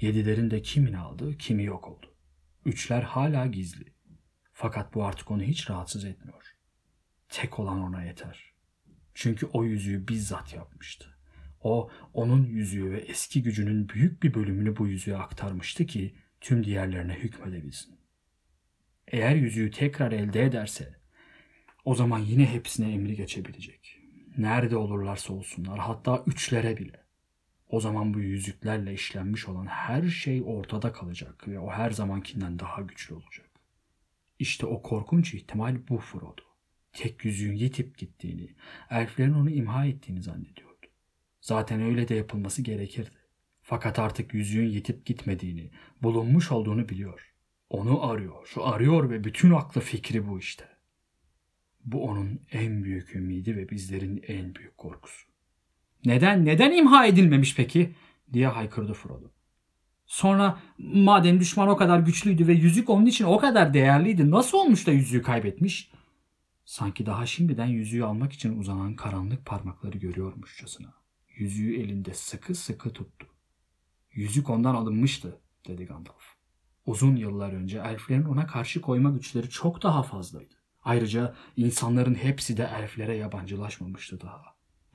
Yedilerin de kimini aldı, kimi yok oldu. Üçler hala gizli. Fakat bu artık onu hiç rahatsız etmiyor. Tek olan ona yeter. Çünkü o yüzüğü bizzat yapmıştı. O, onun yüzüğü ve eski gücünün büyük bir bölümünü bu yüzüğe aktarmıştı ki tüm diğerlerine hükmedebilsin. Eğer yüzüğü tekrar elde ederse o zaman yine hepsine emri geçebilecek. Nerede olurlarsa olsunlar hatta üçlere bile. O zaman bu yüzüklerle işlenmiş olan her şey ortada kalacak ve o her zamankinden daha güçlü olacak. İşte o korkunç ihtimal bu Frodo. Tek yüzüğün yitip gittiğini, elflerin onu imha ettiğini zannediyordu. Zaten öyle de yapılması gerekirdi. Fakat artık yüzüğün yitip gitmediğini, bulunmuş olduğunu biliyor. Onu arıyor, arıyor ve bütün aklı fikri bu işte. Bu onun en büyük ümidi ve bizlerin en büyük korkusu. Neden, neden imha edilmemiş peki? diye haykırdı Frodo. Sonra madem düşman o kadar güçlüydü ve yüzük onun için o kadar değerliydi nasıl olmuş da yüzüğü kaybetmiş? Sanki daha şimdiden yüzüğü almak için uzanan karanlık parmakları görüyormuşçasına. Yüzüğü elinde sıkı sıkı tuttu. Yüzük ondan alınmıştı dedi Gandalf. Uzun yıllar önce elflerin ona karşı koyma güçleri çok daha fazlaydı. Ayrıca insanların hepsi de elflere yabancılaşmamıştı daha.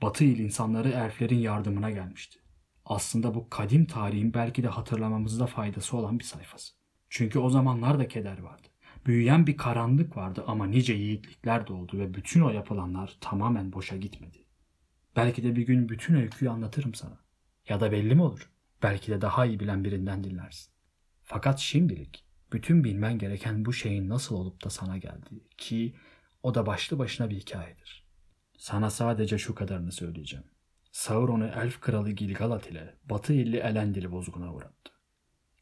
Batı il insanları elflerin yardımına gelmişti. Aslında bu kadim tarihin belki de hatırlamamızda faydası olan bir sayfası. Çünkü o zamanlar da keder vardı. Büyüyen bir karanlık vardı ama nice yiğitlikler de oldu ve bütün o yapılanlar tamamen boşa gitmedi. Belki de bir gün bütün öyküyü anlatırım sana. Ya da belli mi olur? Belki de daha iyi bilen birinden dinlersin. Fakat şimdilik bütün bilmen gereken bu şeyin nasıl olup da sana geldiği ki o da başlı başına bir hikayedir. Sana sadece şu kadarını söyleyeceğim. Sauron'u elf kralı Gilgalad ile batı illi Elendil'i bozguna uğrattı.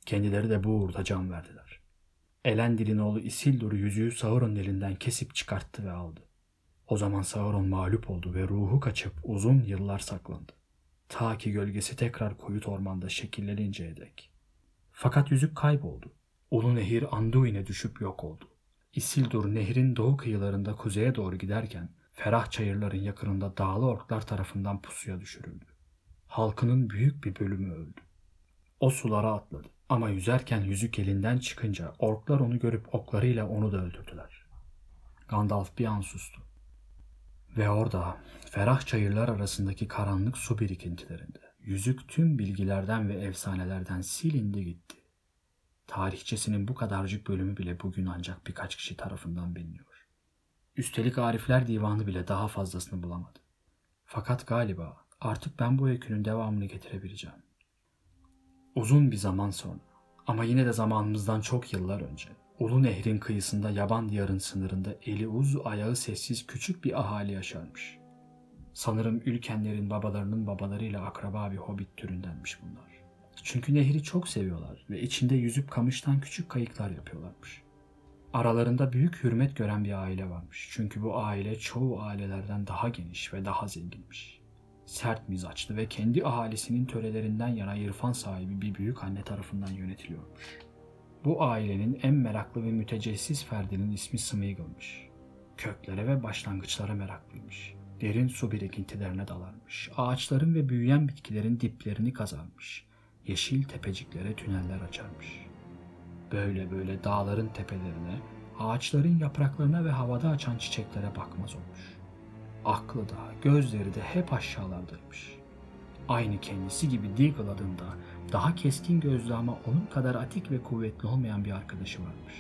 Kendileri de bu uğurda can verdiler. Elendil'in oğlu Isildur'u yüzüğü Sauron'un elinden kesip çıkarttı ve aldı. O zaman Sauron mağlup oldu ve ruhu kaçıp uzun yıllar saklandı. Ta ki gölgesi tekrar kuyut ormanda şekilleninceye dek. Fakat yüzük kayboldu. Ulu nehir Anduin'e düşüp yok oldu. Isildur nehrin doğu kıyılarında kuzeye doğru giderken ferah çayırların yakınında dağlı orklar tarafından pusuya düşürüldü. Halkının büyük bir bölümü öldü. O sulara atladı ama yüzerken yüzük elinden çıkınca orklar onu görüp oklarıyla onu da öldürdüler. Gandalf bir an sustu. Ve orada ferah çayırlar arasındaki karanlık su birikintilerinde yüzük tüm bilgilerden ve efsanelerden silindi gitti. Tarihçesinin bu kadarcık bölümü bile bugün ancak birkaç kişi tarafından biliniyor. Üstelik Arifler Divanı bile daha fazlasını bulamadı. Fakat galiba artık ben bu öykünün devamını getirebileceğim. Uzun bir zaman sonra ama yine de zamanımızdan çok yıllar önce Ulu Nehrin kıyısında yaban diyarın sınırında eli uz ayağı sessiz küçük bir ahali yaşarmış. Sanırım ülkenlerin babalarının babalarıyla akraba bir hobbit türündenmiş bunlar. Çünkü nehri çok seviyorlar ve içinde yüzüp kamıştan küçük kayıklar yapıyorlarmış. Aralarında büyük hürmet gören bir aile varmış. Çünkü bu aile çoğu ailelerden daha geniş ve daha zenginmiş. Sert mizaçlı ve kendi ahalisinin törelerinden yana irfan sahibi bir büyük anne tarafından yönetiliyormuş. Bu ailenin en meraklı ve mütecessis ferdinin ismi Smeagol'mış. Köklere ve başlangıçlara meraklıymış. Derin su birikintilerine dalarmış. Ağaçların ve büyüyen bitkilerin diplerini kazarmış. Yeşil tepeciklere tüneller açarmış. Böyle böyle dağların tepelerine, ağaçların yapraklarına ve havada açan çiçeklere bakmaz olmuş. Aklı da, gözleri de hep aşağılardaymış. Aynı kendisi gibi Deagle adında daha keskin gözlü ama onun kadar atik ve kuvvetli olmayan bir arkadaşı varmış.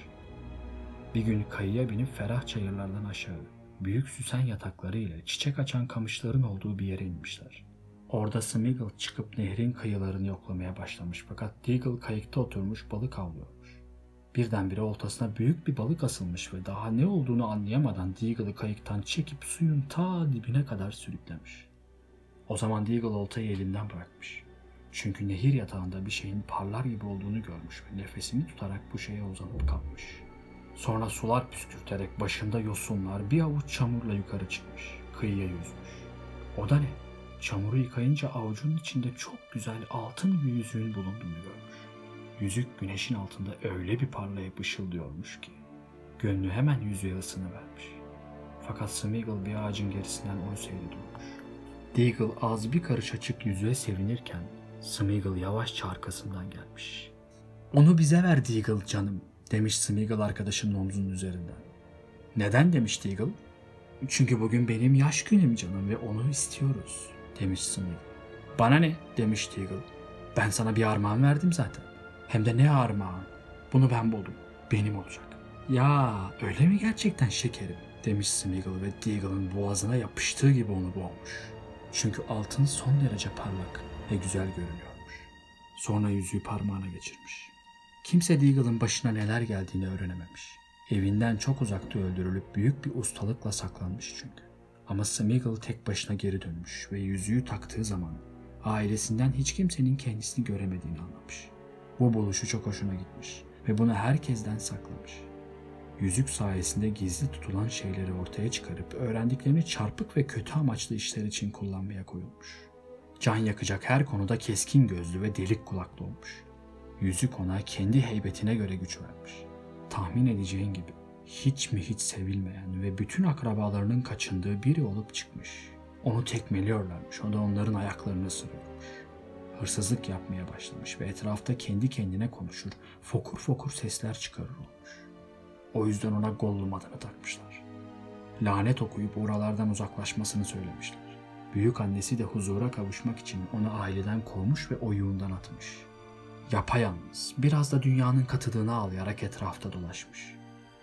Bir gün kayıya binip ferah çayırlardan aşağı, büyük süsen yatakları ile çiçek açan kamışların olduğu bir yere inmişler. Orada Smeagol çıkıp nehrin kıyılarını yoklamaya başlamış fakat Deagle kayıkta oturmuş balık avlıyormuş. Birdenbire oltasına büyük bir balık asılmış ve daha ne olduğunu anlayamadan Deagle'ı kayıktan çekip suyun ta dibine kadar sürüklemiş. O zaman Deagle oltayı elinden bırakmış. Çünkü nehir yatağında bir şeyin parlar gibi olduğunu görmüş ve nefesini tutarak bu şeye uzanıp kalmış. Sonra sular püskürterek başında yosunlar bir avuç çamurla yukarı çıkmış. Kıyıya yüzmüş. O da ne? Çamuru yıkayınca avucunun içinde çok güzel altın bir yüzüğün bulunduğunu görmüş. Yüzük güneşin altında öyle bir parlayıp ışıldıyormuş ki gönlü hemen yüzüğe ısınıvermiş. Fakat Smeagol bir ağacın gerisinden onu seyrediyormuş. Deagle ağzı bir karış açık yüzüğe sevinirken Smeagol yavaşça arkasından gelmiş. Onu bize ver Deagle canım demiş Smeagol arkadaşının omzunun üzerinden. Neden demiş Deagle? Çünkü bugün benim yaş günüm canım ve onu istiyoruz demiş Smeagol. Bana ne demiş Deagle. Ben sana bir armağan verdim zaten. Hem de ne armağan. Bunu ben buldum. Benim olacak. Ya öyle mi gerçekten şekerim? Demiş Smeagol ve Deagle'ın boğazına yapıştığı gibi onu boğmuş. Çünkü altın son derece parlak ve güzel görünüyormuş. Sonra yüzüğü parmağına geçirmiş. Kimse Deagle'ın başına neler geldiğini öğrenememiş. Evinden çok uzakta öldürülüp büyük bir ustalıkla saklanmış çünkü. Ama Smeagol tek başına geri dönmüş ve yüzüğü taktığı zaman ailesinden hiç kimsenin kendisini göremediğini anlamış. Bu buluşu çok hoşuna gitmiş ve bunu herkesten saklamış. Yüzük sayesinde gizli tutulan şeyleri ortaya çıkarıp öğrendiklerini çarpık ve kötü amaçlı işler için kullanmaya koyulmuş. Can yakacak her konuda keskin gözlü ve delik kulaklı olmuş. Yüzük ona kendi heybetine göre güç vermiş. Tahmin edeceğin gibi hiç mi hiç sevilmeyen ve bütün akrabalarının kaçındığı biri olup çıkmış. Onu tekmeliyorlarmış, o da onların ayaklarını ısırıyormuş. Hırsızlık yapmaya başlamış ve etrafta kendi kendine konuşur, fokur fokur sesler çıkarır olmuş. O yüzden ona Gollum adını takmışlar. Lanet okuyup oralardan uzaklaşmasını söylemişler. Büyük annesi de huzura kavuşmak için onu aileden kovmuş ve oyuğundan atmış. Yapayalnız, biraz da dünyanın katılığını ağlayarak etrafta dolaşmış.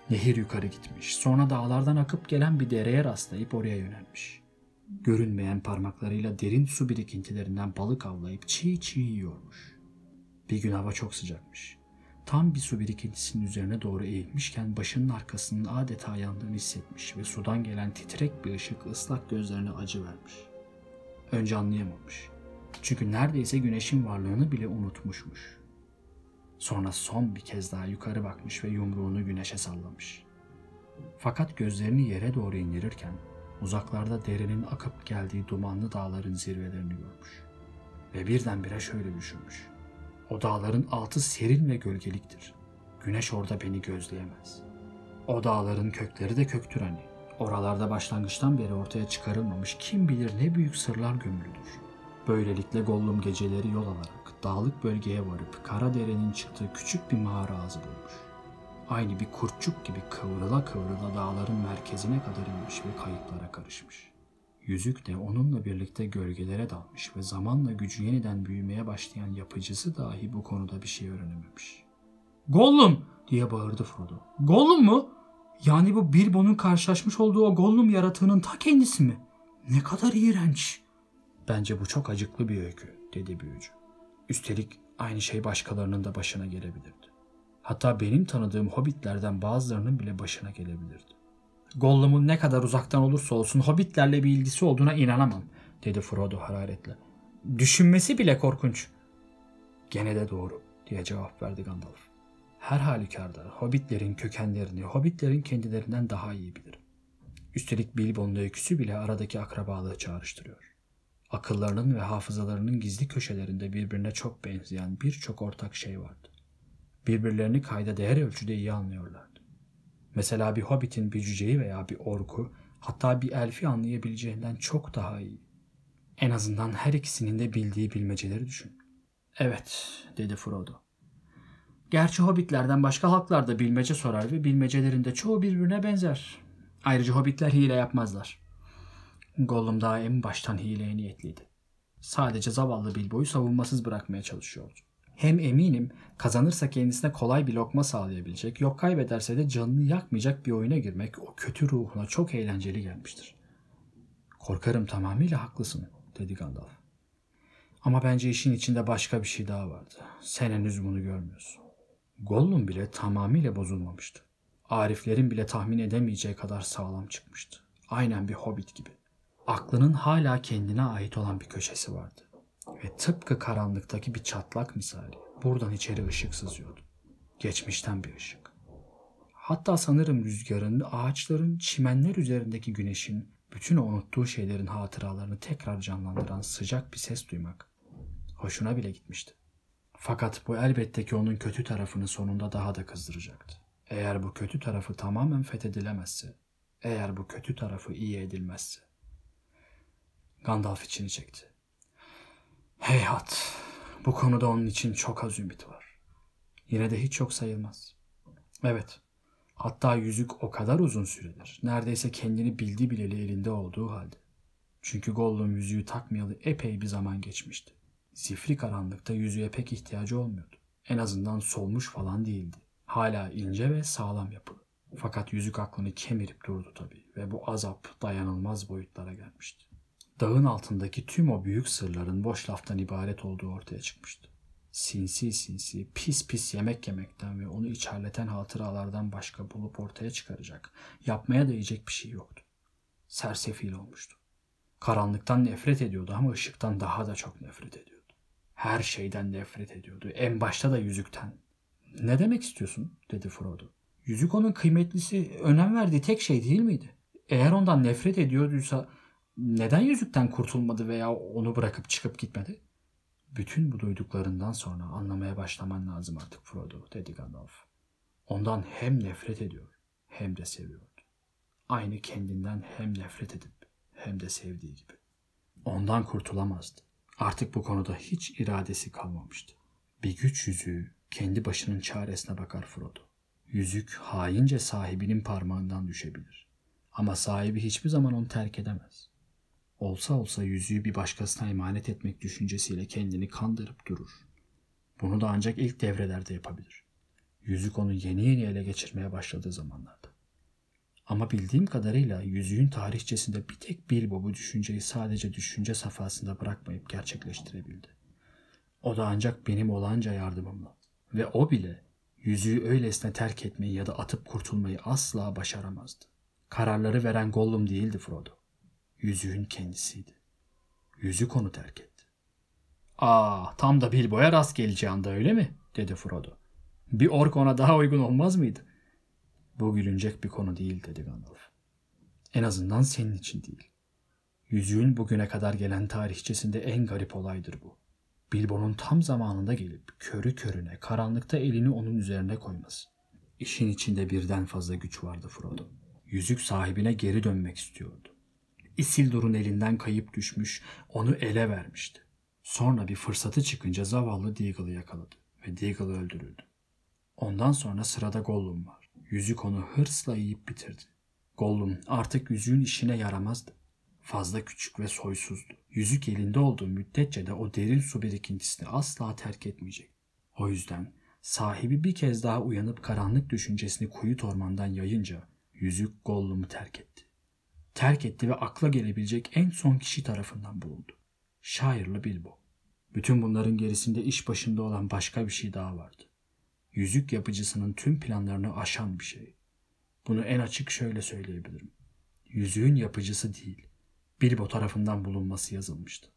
Nehir yukarı gitmiş, sonra dağlardan akıp gelen bir dereye rastlayıp oraya yönelmiş. Görünmeyen parmaklarıyla derin su birikintilerinden balık avlayıp çiğ çiğ yiyormuş. Bir gün hava çok sıcakmış. Tam bir su birikintisinin üzerine doğru eğilmişken başının arkasının adeta yandığını hissetmiş ve sudan gelen titrek bir ışık ıslak gözlerine acı vermiş. Önce anlayamamış. Çünkü neredeyse güneşin varlığını bile unutmuşmuş. Sonra son bir kez daha yukarı bakmış ve yumruğunu güneşe sallamış. Fakat gözlerini yere doğru indirirken uzaklarda derenin akıp geldiği dumanlı dağların zirvelerini görmüş. Ve birdenbire şöyle düşünmüş. O dağların altı serin ve gölgeliktir. Güneş orada beni gözleyemez. O dağların kökleri de köktür hani. Oralarda başlangıçtan beri ortaya çıkarılmamış kim bilir ne büyük sırlar gömülüdür. Böylelikle Gollum geceleri yol alarak dağlık bölgeye varıp kara derenin çıktığı küçük bir mağara ağzı bulmuş. Aynı bir kurtçuk gibi kıvrıla kıvrıla dağların merkezine kadar inmiş ve kayıplara karışmış. Yüzük de onunla birlikte gölgelere dalmış ve zamanla gücü yeniden büyümeye başlayan yapıcısı dahi bu konuda bir şey öğrenememiş. Gollum diye bağırdı Frodo. Gollum mu? Yani bu Bilbo'nun karşılaşmış olduğu o Gollum yaratığının ta kendisi mi? Ne kadar iğrenç. Bence bu çok acıklı bir öykü dedi büyücü. Üstelik aynı şey başkalarının da başına gelebilirdi. Hatta benim tanıdığım hobbitlerden bazılarının bile başına gelebilirdi. Gollum'un ne kadar uzaktan olursa olsun hobbitlerle bir ilgisi olduğuna inanamam, dedi Frodo hararetle. Düşünmesi bile korkunç. Gene de doğru, diye cevap verdi Gandalf. Her halükarda hobbitlerin kökenlerini hobbitlerin kendilerinden daha iyi bilirim. Üstelik Bilbo'nun öyküsü bile aradaki akrabalığı çağrıştırıyor. Akıllarının ve hafızalarının gizli köşelerinde birbirine çok benzeyen birçok ortak şey vardı. Birbirlerini kayda değer ölçüde iyi anlıyorlardı. Mesela bir hobbitin bir cüceyi veya bir orku hatta bir elfi anlayabileceğinden çok daha iyi. En azından her ikisinin de bildiği bilmeceleri düşün. Evet, dedi Frodo. Gerçi hobbitlerden başka halklar da bilmece sorar ve bilmecelerinde çoğu birbirine benzer. Ayrıca hobbitler hile yapmazlar. Gollum daha en baştan hileye niyetliydi. Sadece zavallı Bilbo'yu savunmasız bırakmaya çalışıyordu. Hem eminim kazanırsa kendisine kolay bir lokma sağlayabilecek, yok kaybederse de canını yakmayacak bir oyuna girmek o kötü ruhuna çok eğlenceli gelmiştir. Korkarım tamamıyla haklısın, dedi Gandalf. Ama bence işin içinde başka bir şey daha vardı. Sen henüz bunu görmüyorsun. Gollum bile tamamıyla bozulmamıştı. Ariflerin bile tahmin edemeyeceği kadar sağlam çıkmıştı. Aynen bir hobbit gibi. Aklının hala kendine ait olan bir köşesi vardı. Ve tıpkı karanlıktaki bir çatlak misali buradan içeri ışık sızıyordu. Geçmişten bir ışık. Hatta sanırım rüzgarın, ağaçların, çimenler üzerindeki güneşin, bütün o unuttuğu şeylerin hatıralarını tekrar canlandıran sıcak bir ses duymak hoşuna bile gitmişti. Fakat bu elbette ki onun kötü tarafını sonunda daha da kızdıracaktı. Eğer bu kötü tarafı tamamen fethedilemezse, eğer bu kötü tarafı iyi edilmezse. Gandalf içini çekti. Heyhat, bu konuda onun için çok az ümit var. Yine de hiç yok sayılmaz. Evet, hatta yüzük o kadar uzun süredir, neredeyse kendini bildi bileli elinde olduğu halde. Çünkü Gollum yüzüğü takmayalı epey bir zaman geçmişti. Zifri karanlıkta yüzüğe pek ihtiyacı olmuyordu. En azından solmuş falan değildi. Hala ince ve sağlam yapılı. Fakat yüzük aklını kemirip durdu tabii ve bu azap dayanılmaz boyutlara gelmişti. Dağın altındaki tüm o büyük sırların boş laftan ibaret olduğu ortaya çıkmıştı. Sinsi sinsi, pis pis yemek yemekten ve onu içerleten hatıralardan başka bulup ortaya çıkaracak, yapmaya değecek bir şey yoktu. Sersefil olmuştu. Karanlıktan nefret ediyordu ama ışıktan daha da çok nefret ediyordu. Her şeyden nefret ediyordu. En başta da yüzükten. Ne demek istiyorsun? dedi Frodo. Yüzük onun kıymetlisi, önem verdiği tek şey değil miydi? Eğer ondan nefret ediyorduysa neden yüzükten kurtulmadı veya onu bırakıp çıkıp gitmedi? Bütün bu duyduklarından sonra anlamaya başlaman lazım artık Frodo, dedi Gandalf. Ondan hem nefret ediyor hem de seviyordu. Aynı kendinden hem nefret edip hem de sevdiği gibi. Ondan kurtulamazdı. Artık bu konuda hiç iradesi kalmamıştı. Bir güç yüzüğü kendi başının çaresine bakar Frodo. Yüzük haince sahibinin parmağından düşebilir. Ama sahibi hiçbir zaman onu terk edemez. Olsa olsa yüzüğü bir başkasına emanet etmek düşüncesiyle kendini kandırıp durur. Bunu da ancak ilk devrelerde yapabilir. Yüzük onu yeni yeni ele geçirmeye başladığı zamanlarda. Ama bildiğim kadarıyla yüzüğün tarihçesinde bir tek Bilbo bu düşünceyi sadece düşünce safhasında bırakmayıp gerçekleştirebildi. O da ancak benim olanca yardımımla. Ve o bile yüzüğü öylesine terk etmeyi ya da atıp kurtulmayı asla başaramazdı. Kararları veren Gollum değildi Frodo. Yüzüğün kendisiydi. Yüzük onu terk etti. Aa, tam da Bilbo'ya rast geleceği anda öyle mi? dedi Frodo. Bir ork ona daha uygun olmaz mıydı? Bu gülünecek bir konu değil dedi Gandalf. En azından senin için değil. Yüzüğün bugüne kadar gelen tarihçesinde en garip olaydır bu. Bilbo'nun tam zamanında gelip körü körüne karanlıkta elini onun üzerine koyması. İşin içinde birden fazla güç vardı Frodo. Yüzük sahibine geri dönmek istiyordu. Isildur'un elinden kayıp düşmüş, onu ele vermişti. Sonra bir fırsatı çıkınca zavallı Deagle'ı yakaladı ve Deagle öldürüldü. Ondan sonra sırada Gollum var. Yüzük onu hırsla yiyip bitirdi. Gollum artık yüzüğün işine yaramazdı. Fazla küçük ve soysuzdu. Yüzük elinde olduğu müddetçe de o derin su birikintisini asla terk etmeyecek. O yüzden sahibi bir kez daha uyanıp karanlık düşüncesini kuyu ormandan yayınca yüzük Gollum'u terk etti. Terk etti ve akla gelebilecek en son kişi tarafından bulundu. Şairli Bilbo. Bütün bunların gerisinde iş başında olan başka bir şey daha vardı. Yüzük yapıcısının tüm planlarını aşan bir şey. Bunu en açık şöyle söyleyebilirim. Yüzüğün yapıcısı değil, Bilbo tarafından bulunması yazılmıştı.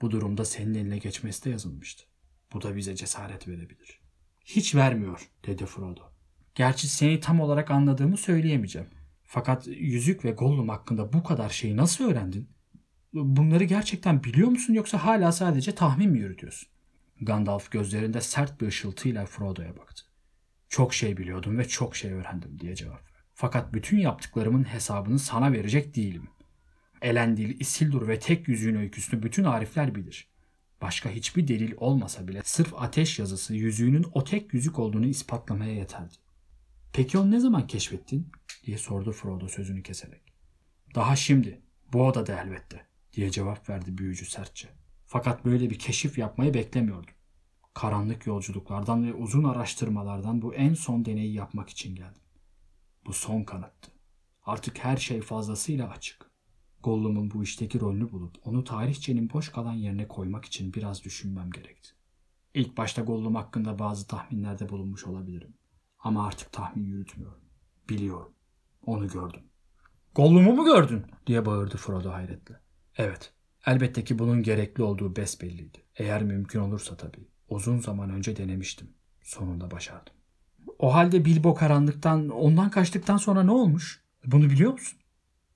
Bu durumda senin eline geçmesi de yazılmıştı. Bu da bize cesaret verebilir. Hiç vermiyor, dedi Frodo. Gerçi seni tam olarak anladığımı söyleyemeyeceğim. Fakat yüzük ve Gollum hakkında bu kadar şeyi nasıl öğrendin? Bunları gerçekten biliyor musun yoksa hala sadece tahmin mi yürütüyorsun? Gandalf gözlerinde sert bir ışıltıyla Frodo'ya baktı. Çok şey biliyordum ve çok şey öğrendim diye cevap verdi. Fakat bütün yaptıklarımın hesabını sana verecek değilim. Elendil, Isildur ve tek yüzüğün öyküsünü bütün arifler bilir. Başka hiçbir delil olmasa bile sırf ateş yazısı yüzüğünün o tek yüzük olduğunu ispatlamaya yeterdi. Peki onu ne zaman keşfettin? diye sordu Frodo sözünü keserek. Daha şimdi, bu odada elbette diye cevap verdi büyücü sertçe. Fakat böyle bir keşif yapmayı beklemiyordum. Karanlık yolculuklardan ve uzun araştırmalardan bu en son deneyi yapmak için geldim. Bu son kanıttı. Artık her şey fazlasıyla açık. Gollum'un bu işteki rolünü bulup onu tarihçenin boş kalan yerine koymak için biraz düşünmem gerekti. İlk başta Gollum hakkında bazı tahminlerde bulunmuş olabilirim. Ama artık tahmin yürütmüyorum. Biliyorum. Onu gördüm. Gollum'u mu gördün? diye bağırdı Frodo hayretle. Evet. Elbette ki bunun gerekli olduğu besbelliydi. Eğer mümkün olursa tabii. Uzun zaman önce denemiştim. Sonunda başardım. O halde Bilbo karanlıktan, ondan kaçtıktan sonra ne olmuş? Bunu biliyor musun?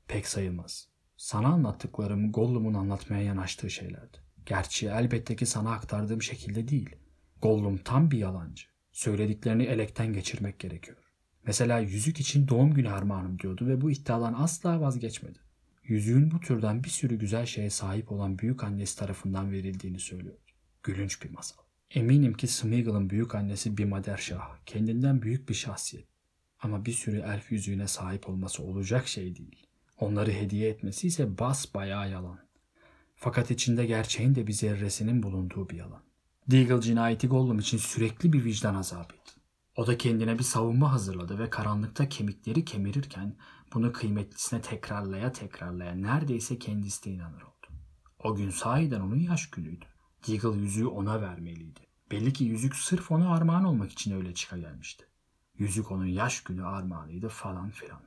Pek sayılmaz. Sana anlattıklarım Gollum'un anlatmaya yanaştığı şeylerdi. Gerçi elbette ki sana aktardığım şekilde değil. Gollum tam bir yalancı. Söylediklerini elekten geçirmek gerekiyor. Mesela yüzük için doğum günü armağanım diyordu ve bu iddiadan asla vazgeçmedi. Yüzüğün bu türden bir sürü güzel şeye sahip olan büyük annesi tarafından verildiğini söylüyordu. Gülünç bir masal. Eminim ki Smeagol'ın büyük annesi bir Maderşah, kendinden büyük bir şahsiyet. Ama bir sürü elf yüzüğüne sahip olması olacak şey değil. Onları hediye etmesi ise bas bayağı yalan. Fakat içinde gerçeğin de bir zerresinin bulunduğu bir yalan. Deagle cinayeti Gollum için sürekli bir vicdan azabıydı. O da kendine bir savunma hazırladı ve karanlıkta kemikleri kemirirken bunu kıymetlisine tekrarlaya tekrarlaya neredeyse kendisi de inanır oldu. O gün sahiden onun yaş günüydü. Deagle yüzüğü ona vermeliydi. Belli ki yüzük sırf ona armağan olmak için öyle çıka gelmişti. Yüzük onun yaş günü armağanıydı falan filan.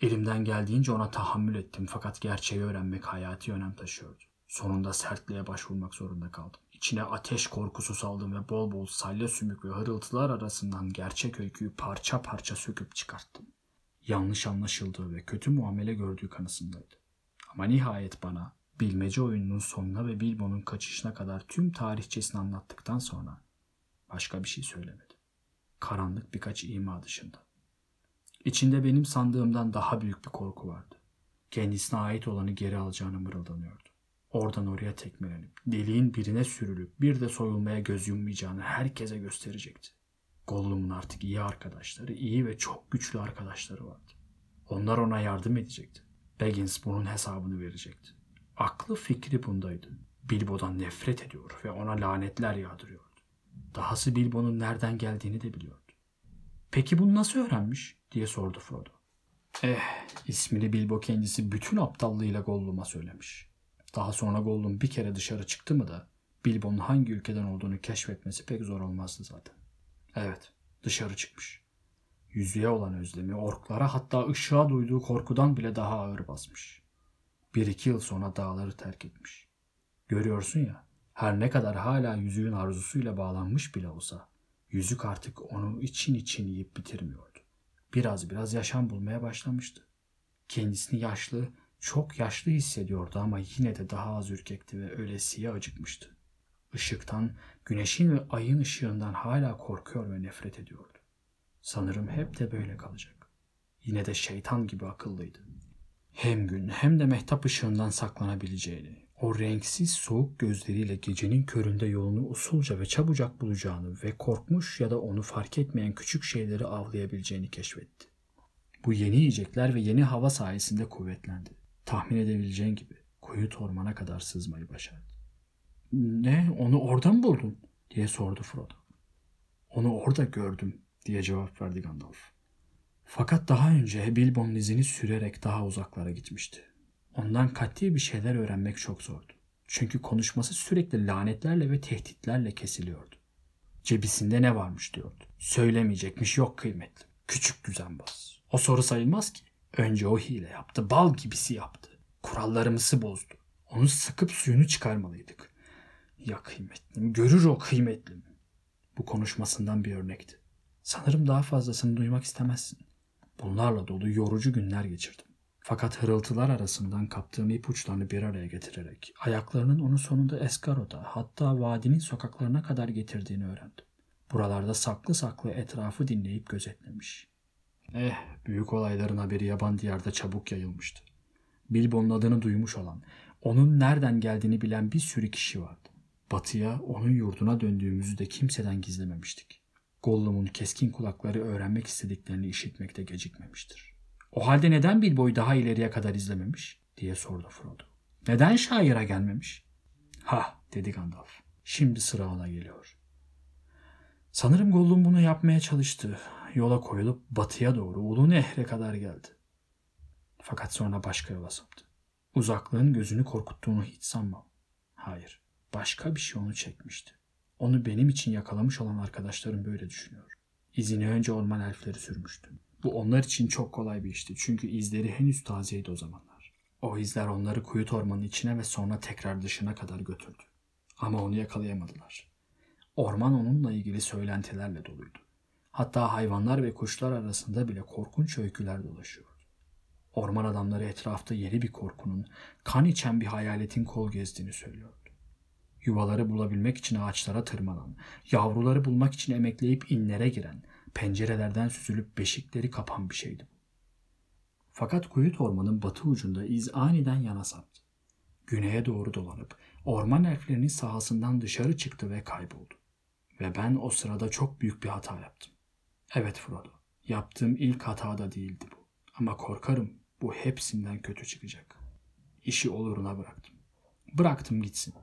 Elimden geldiğince ona tahammül ettim fakat gerçeği öğrenmek hayati önem taşıyordu. Sonunda sertliğe başvurmak zorunda kaldım. İçine ateş korkusu saldım ve bol bol salya sümük ve hırıltılar arasından gerçek öyküyü parça parça söküp çıkarttım. Yanlış anlaşıldığı ve kötü muamele gördüğü kanısındaydı. Ama nihayet bana bilmece oyununun sonuna ve Bilbo'nun kaçışına kadar tüm tarihçesini anlattıktan sonra başka bir şey söylemedi. Karanlık birkaç ima dışında. İçinde benim sandığımdan daha büyük bir korku vardı. Kendisine ait olanı geri alacağını mırıldanıyordu. Oradan oraya tekmelenip, deliğin birine sürülüp bir de soyulmaya göz yummayacağını herkese gösterecekti. Gollum'un artık iyi arkadaşları, iyi ve çok güçlü arkadaşları vardı. Onlar ona yardım edecekti. Baggins bunun hesabını verecekti. Aklı fikri bundaydı. Bilbo'dan nefret ediyor ve ona lanetler yağdırıyordu. Dahası Bilbo'nun nereden geldiğini de biliyordu. Peki bunu nasıl öğrenmiş diye sordu Frodo. Eh, ismini Bilbo kendisi bütün aptallığıyla Gollum'a söylemiş. Daha sonra Gollum bir kere dışarı çıktı mı da Bilbo'nun hangi ülkeden olduğunu keşfetmesi pek zor olmazdı zaten. Evet, dışarı çıkmış. Yüzüğe olan özlemi, orklara hatta ışığa duyduğu korkudan bile daha ağır basmış. Bir iki yıl sonra dağları terk etmiş. Görüyorsun ya, her ne kadar hala yüzüğün arzusuyla bağlanmış bile olsa, yüzük artık onu için için yiyip bitirmiyordu. Biraz biraz yaşam bulmaya başlamıştı. Kendisini yaşlı, çok yaşlı hissediyordu ama yine de daha az ürkekti ve ölesiye acıkmıştı. Işıktan, güneşin ve ayın ışığından hala korkuyor ve nefret ediyordu. Sanırım hep de böyle kalacak. Yine de şeytan gibi akıllıydı. Hem gün hem de mehtap ışığından saklanabileceğini, o renksiz soğuk gözleriyle gecenin köründe yolunu usulca ve çabucak bulacağını ve korkmuş ya da onu fark etmeyen küçük şeyleri avlayabileceğini keşfetti. Bu yeni yiyecekler ve yeni hava sayesinde kuvvetlendi. Tahmin edebileceğin gibi koyu ormana kadar sızmayı başardı. Ne? Onu orada mı buldun? diye sordu Frodo. Onu orada gördüm diye cevap verdi Gandalf. Fakat daha önce Bilbo'nun izini sürerek daha uzaklara gitmişti. Ondan katli bir şeyler öğrenmek çok zordu. Çünkü konuşması sürekli lanetlerle ve tehditlerle kesiliyordu. Cebisinde ne varmış diyordu. Söylemeyecekmiş yok kıymetli. Küçük düzenbaz. O soru sayılmaz ki. Önce o hile yaptı. Bal gibisi yaptı. Kurallarımızı bozdu. Onu sıkıp suyunu çıkarmalıydık. Ya kıymetlim, görür o kıymetlim. Bu konuşmasından bir örnekti. Sanırım daha fazlasını duymak istemezsin. Bunlarla dolu yorucu günler geçirdim. Fakat hırıltılar arasından kaptığım ipuçlarını bir araya getirerek ayaklarının onu sonunda Eskaro'da hatta vadinin sokaklarına kadar getirdiğini öğrendim. Buralarda saklı saklı etrafı dinleyip gözetlemiş. Eh, büyük olayların haberi yaban diyarda çabuk yayılmıştı. Bilbo'nun adını duymuş olan, onun nereden geldiğini bilen bir sürü kişi vardı. Batıya, onun yurduna döndüğümüzü de kimseden gizlememiştik. Gollum'un keskin kulakları öğrenmek istediklerini işitmekte gecikmemiştir. O halde neden Bilbo'yu daha ileriye kadar izlememiş? diye sordu Frodo. Neden şaira gelmemiş? Ha dedi Gandalf. Şimdi sıra ona geliyor. Sanırım Gollum bunu yapmaya çalıştı. Yola koyulup batıya doğru Ulu Nehre kadar geldi. Fakat sonra başka yola saptı. Uzaklığın gözünü korkuttuğunu hiç sanmam. Hayır, başka bir şey onu çekmişti. Onu benim için yakalamış olan arkadaşlarım böyle düşünüyor. İzini önce orman elfleri sürmüştü. Bu onlar için çok kolay bir işti çünkü izleri henüz tazeydi o zamanlar. O izler onları kuyut ormanın içine ve sonra tekrar dışına kadar götürdü. Ama onu yakalayamadılar. Orman onunla ilgili söylentilerle doluydu. Hatta hayvanlar ve kuşlar arasında bile korkunç öyküler dolaşıyordu. Orman adamları etrafta yeni bir korkunun, kan içen bir hayaletin kol gezdiğini söylüyordu. Yuvaları bulabilmek için ağaçlara tırmanan, yavruları bulmak için emekleyip inlere giren, pencerelerden süzülüp beşikleri kapan bir şeydi bu. Fakat kuyut ormanın batı ucunda iz aniden yana saptı. Güneye doğru dolanıp orman elflerinin sahasından dışarı çıktı ve kayboldu. Ve ben o sırada çok büyük bir hata yaptım. Evet Frodo, yaptığım ilk hata da değildi bu. Ama korkarım bu hepsinden kötü çıkacak. İşi oluruna bıraktım. Bıraktım gitsin.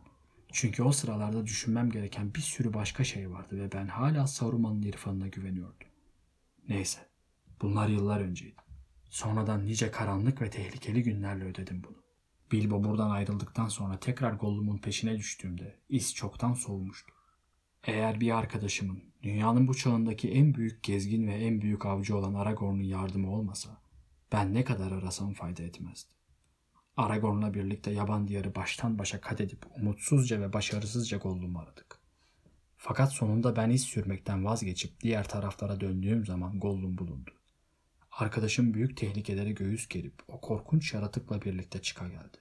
Çünkü o sıralarda düşünmem gereken bir sürü başka şey vardı ve ben hala Saruman'ın irfanına güveniyordum. Neyse, bunlar yıllar önceydi. Sonradan nice karanlık ve tehlikeli günlerle ödedim bunu. Bilbo buradan ayrıldıktan sonra tekrar Gollum'un peşine düştüğümde iz çoktan soğumuştu. Eğer bir arkadaşımın dünyanın bu çağındaki en büyük gezgin ve en büyük avcı olan Aragorn'un yardımı olmasa ben ne kadar arasam fayda etmezdi. Aragorn'la birlikte yaban diyarı baştan başa kat edip umutsuzca ve başarısızca Gollum'u aradık. Fakat sonunda ben iz sürmekten vazgeçip diğer taraflara döndüğüm zaman Gollum bulundu. Arkadaşım büyük tehlikelere göğüs gerip o korkunç yaratıkla birlikte çıka geldi.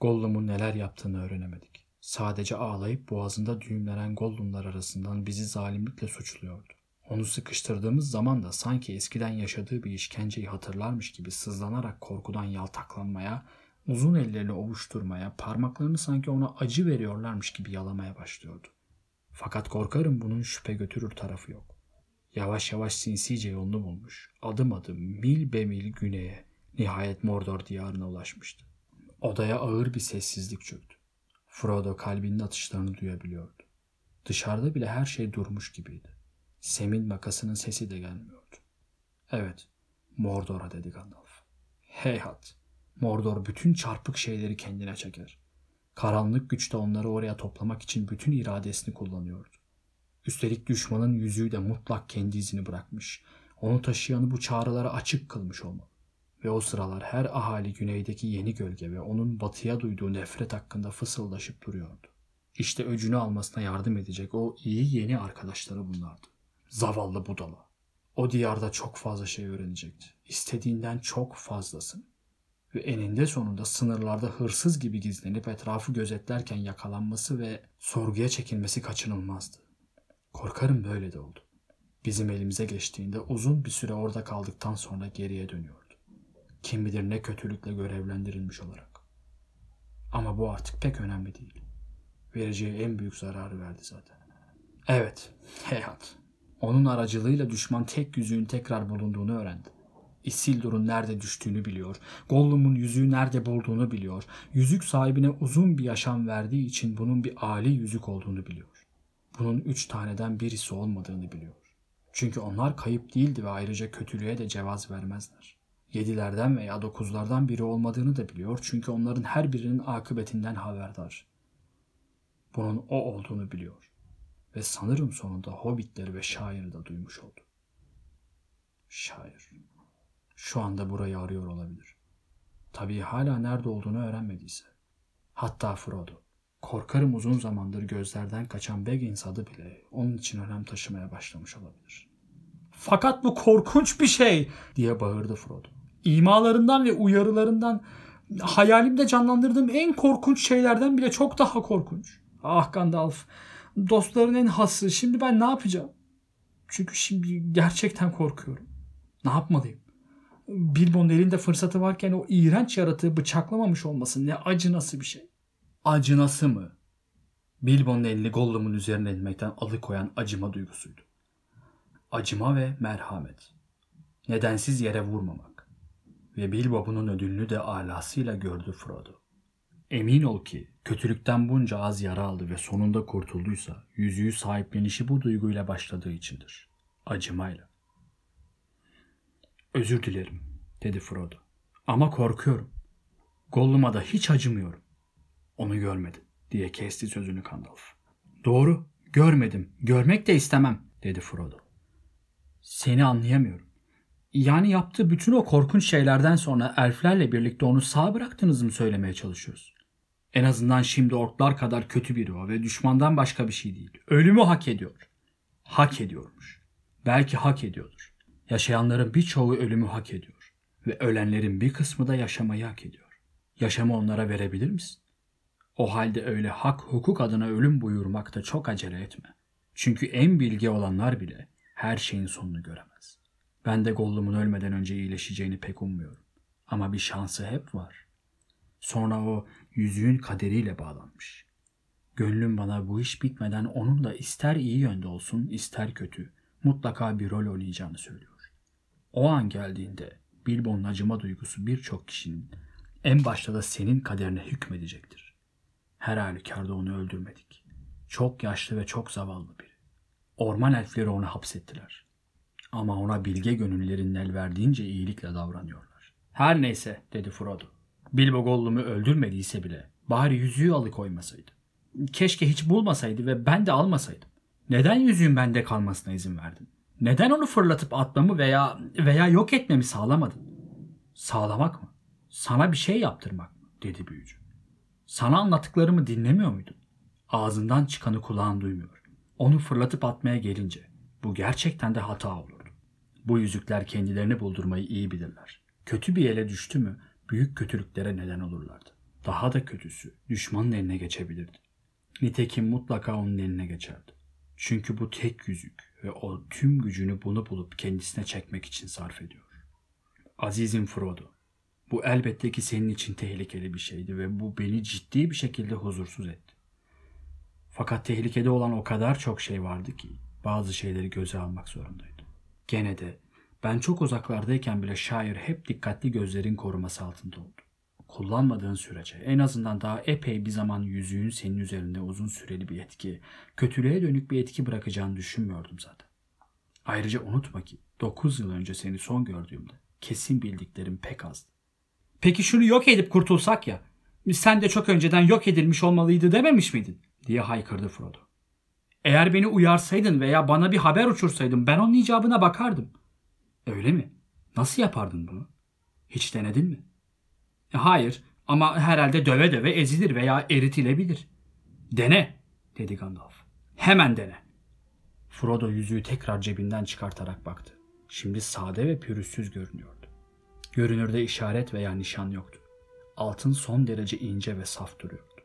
Gollum'un neler yaptığını öğrenemedik. Sadece ağlayıp boğazında düğümlenen Gollumlar arasından bizi zalimlikle suçluyordu. Onu sıkıştırdığımız zaman da sanki eskiden yaşadığı bir işkenceyi hatırlarmış gibi sızlanarak korkudan yaltaklanmaya, uzun ellerini ovuşturmaya, parmaklarını sanki ona acı veriyorlarmış gibi yalamaya başlıyordu. Fakat korkarım bunun şüphe götürür tarafı yok. Yavaş yavaş sinsice yolunu bulmuş, adım adım mil be mil güneye, nihayet Mordor diyarına ulaşmıştı. Odaya ağır bir sessizlik çöktü. Frodo kalbinin atışlarını duyabiliyordu. Dışarıda bile her şey durmuş gibiydi. Sem'in makasının sesi de gelmiyordu. Evet, Mordor'a dedi Gandalf. Heyhat, Mordor bütün çarpık şeyleri kendine çeker. Karanlık güç de onları oraya toplamak için bütün iradesini kullanıyordu. Üstelik düşmanın yüzüğü de mutlak kendi izini bırakmış. Onu taşıyanı bu çağrılara açık kılmış olmalı. Ve o sıralar her ahali güneydeki yeni gölge ve onun batıya duyduğu nefret hakkında fısıldaşıp duruyordu. İşte öcünü almasına yardım edecek o iyi yeni arkadaşları bunlardı. Zavallı budala. O diyarda çok fazla şey öğrenecekti. İstediğinden çok fazlasını. ve eninde sonunda sınırlarda hırsız gibi gizlenip etrafı gözetlerken yakalanması ve sorguya çekilmesi kaçınılmazdı. Korkarım böyle de oldu. Bizim elimize geçtiğinde uzun bir süre orada kaldıktan sonra geriye dönüyordu. Kim bilir ne kötülükle görevlendirilmiş olarak. Ama bu artık pek önemli değil. Vereceği en büyük zararı verdi zaten. Evet, Heyhat. Onun aracılığıyla düşman tek yüzüğün tekrar bulunduğunu öğrendi. Isildur'un nerede düştüğünü biliyor. Gollum'un yüzüğü nerede bulduğunu biliyor. Yüzük sahibine uzun bir yaşam verdiği için bunun bir âli yüzük olduğunu biliyor. Bunun üç taneden birisi olmadığını biliyor. Çünkü onlar kayıp değildi ve ayrıca kötülüğe de cevaz vermezler. Yedilerden veya dokuzlardan biri olmadığını da biliyor çünkü onların her birinin akıbetinden haberdar. Bunun o olduğunu biliyor. Ve sanırım sonunda hobbitleri ve şairi de duymuş oldu. Şair. Şu anda burayı arıyor olabilir. Tabii hala nerede olduğunu öğrenmediyse. Hatta Frodo. Korkarım uzun zamandır gözlerden kaçan Baggins adı bile onun için önem taşımaya başlamış olabilir. Fakat bu korkunç bir şey diye bağırdı Frodo. İmalarından ve uyarılarından hayalimde canlandırdığım en korkunç şeylerden bile çok daha korkunç. Ah Gandalf, dostların en hası. Şimdi ben ne yapacağım? Çünkü şimdi gerçekten korkuyorum. Ne yapmalıyım? Bilbo'nun elinde fırsatı varken o iğrenç yaratığı bıçaklamamış olması ne acınası bir şey. Acınası mı? Bilbo'nun elini Gollum'un üzerine inmekten alıkoyan acıma duygusuydu. Acıma ve merhamet. Nedensiz yere vurmamak. Ve Bilbo bunun ödülünü de alasıyla gördü Frodo. Emin ol ki kötülükten bunca az yara aldı ve sonunda kurtulduysa yüzüğü sahiplenişi bu duyguyla başladığı içindir. Acımayla. Özür dilerim dedi Frodo. Ama korkuyorum. Gollum'a da hiç acımıyorum. Onu görmedim diye kesti sözünü Gandalf. Doğru görmedim. Görmek de istemem dedi Frodo. Seni anlayamıyorum. Yani yaptığı bütün o korkunç şeylerden sonra elflerle birlikte onu sağ bıraktınız mı söylemeye çalışıyoruz. En azından şimdi orklar kadar kötü biri o ve düşmandan başka bir şey değil. Ölümü hak ediyor. Hak ediyormuş. Belki hak ediyordur. Yaşayanların birçoğu ölümü hak ediyor. Ve ölenlerin bir kısmı da yaşamayı hak ediyor. Yaşamı onlara verebilir misin? O halde öyle hak hukuk adına ölüm buyurmakta çok acele etme. Çünkü en bilgi olanlar bile her şeyin sonunu göremez. Ben de Gollum'un ölmeden önce iyileşeceğini pek ummuyorum. Ama bir şansı hep var. Sonra o yüzüğün kaderiyle bağlanmış. Gönlüm bana bu iş bitmeden onun da ister iyi yönde olsun ister kötü mutlaka bir rol oynayacağını söylüyor. O an geldiğinde Bilbo'nun acıma duygusu birçok kişinin en başta da senin kaderine hükmedecektir. Her halükarda onu öldürmedik. Çok yaşlı ve çok zavallı biri. Orman elfleri onu hapsettiler. Ama ona bilge gönüllerin el verdiğince iyilikle davranıyorlar. Her neyse dedi Frodo. Bilbo Gollum'u öldürmediyse bile bari yüzüğü alıkoymasaydı. Keşke hiç bulmasaydı ve ben de almasaydım. Neden yüzüğün bende kalmasına izin verdin? Neden onu fırlatıp atmamı veya veya yok etmemi sağlamadın? Sağlamak mı? Sana bir şey yaptırmak mı? dedi büyücü. Sana anlattıklarımı dinlemiyor muydun? Ağzından çıkanı kulağın duymuyor. Onu fırlatıp atmaya gelince bu gerçekten de hata olurdu. Bu yüzükler kendilerini buldurmayı iyi bilirler. Kötü bir ele düştü mü büyük kötülüklere neden olurlardı. Daha da kötüsü düşmanın eline geçebilirdi. Nitekim mutlaka onun eline geçerdi. Çünkü bu tek yüzük ve o tüm gücünü bunu bulup kendisine çekmek için sarf ediyor. Azizim Frodo, bu elbette ki senin için tehlikeli bir şeydi ve bu beni ciddi bir şekilde huzursuz etti. Fakat tehlikede olan o kadar çok şey vardı ki bazı şeyleri göze almak zorundaydım. Gene de ben çok uzaklardayken bile şair hep dikkatli gözlerin koruması altında oldu. Kullanmadığın sürece en azından daha epey bir zaman yüzüğün senin üzerinde uzun süreli bir etki, kötülüğe dönük bir etki bırakacağını düşünmüyordum zaten. Ayrıca unutma ki 9 yıl önce seni son gördüğümde kesin bildiklerim pek azdı. Peki şunu yok edip kurtulsak ya, sen de çok önceden yok edilmiş olmalıydı dememiş miydin? diye haykırdı Frodo. Eğer beni uyarsaydın veya bana bir haber uçursaydın ben onun icabına bakardım. Öyle mi? Nasıl yapardın bunu? Hiç denedin mi? E, hayır ama herhalde döve döve ezilir veya eritilebilir. Dene dedi Gandalf. Hemen dene. Frodo yüzüğü tekrar cebinden çıkartarak baktı. Şimdi sade ve pürüzsüz görünüyordu. Görünürde işaret veya nişan yoktu. altın son derece ince ve saf duruyordu.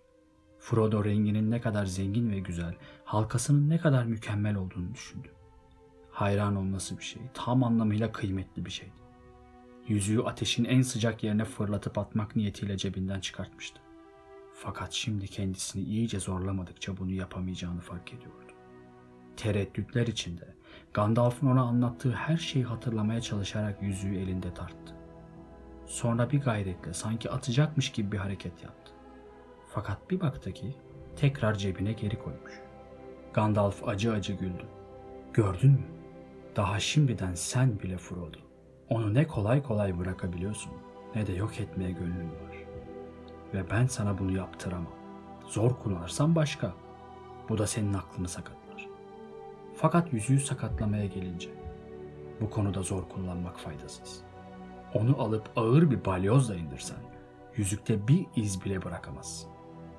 Frodo renginin ne kadar zengin ve güzel, halkasının ne kadar mükemmel olduğunu düşündü. Hayran olması bir şey, tam anlamıyla kıymetli bir şeydi. Yüzüğü ateşin en sıcak yerine fırlatıp atmak niyetiyle cebinden çıkartmıştı. Fakat şimdi kendisini iyice zorlamadıkça bunu yapamayacağını fark ediyordu. Tereddütler içinde Gandalf'ın ona anlattığı her şeyi hatırlamaya çalışarak yüzüğü elinde tarttı. Sonra bir gayretle sanki atacakmış gibi bir hareket yaptı. Fakat bir baktı ki tekrar cebine geri koymuş. Gandalf acı acı güldü. Gördün mü? Daha şimdiden sen bile Frodo. Onu ne kolay kolay bırakabiliyorsun ne de yok etmeye gönlün var. Ve ben sana bunu yaptıramam. Zor kullanırsan başka. Bu da senin aklını sakatlar. Fakat yüzüğü sakatlamaya gelince bu konuda zor kullanmak faydasız. Onu alıp ağır bir balyozla indirsen yüzükte bir iz bile bırakamazsın.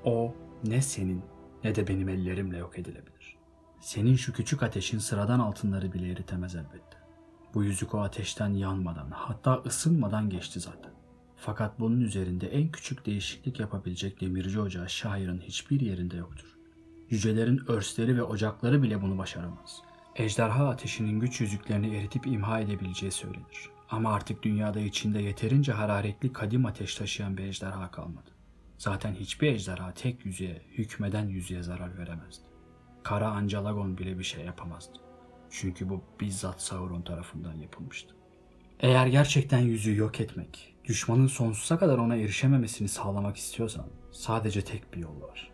O ne senin ne de benim ellerimle yok edilebilir. Senin şu küçük ateşin sıradan altınları bile eritemez elbette. Bu yüzük o ateşten yanmadan hatta ısınmadan geçti zaten. Fakat bunun üzerinde en küçük değişiklik yapabilecek demirci ocağı şairin hiçbir yerinde yoktur. Yücelerin örsleri ve ocakları bile bunu başaramaz. Ejderha ateşinin güç yüzüklerini eritip imha edebileceği söylenir. Ama artık dünyada içinde yeterince hararetli kadim ateş taşıyan bir ejderha kalmadı. Zaten hiçbir ejderha tek yüzüğe, hükmeden yüzüğe zarar veremezdi. Kara Ancalagon bile bir şey yapamazdı. Çünkü bu bizzat Sauron tarafından yapılmıştı. Eğer gerçekten yüzüğü yok etmek, düşmanın sonsuza kadar ona erişememesini sağlamak istiyorsan sadece tek bir yol var.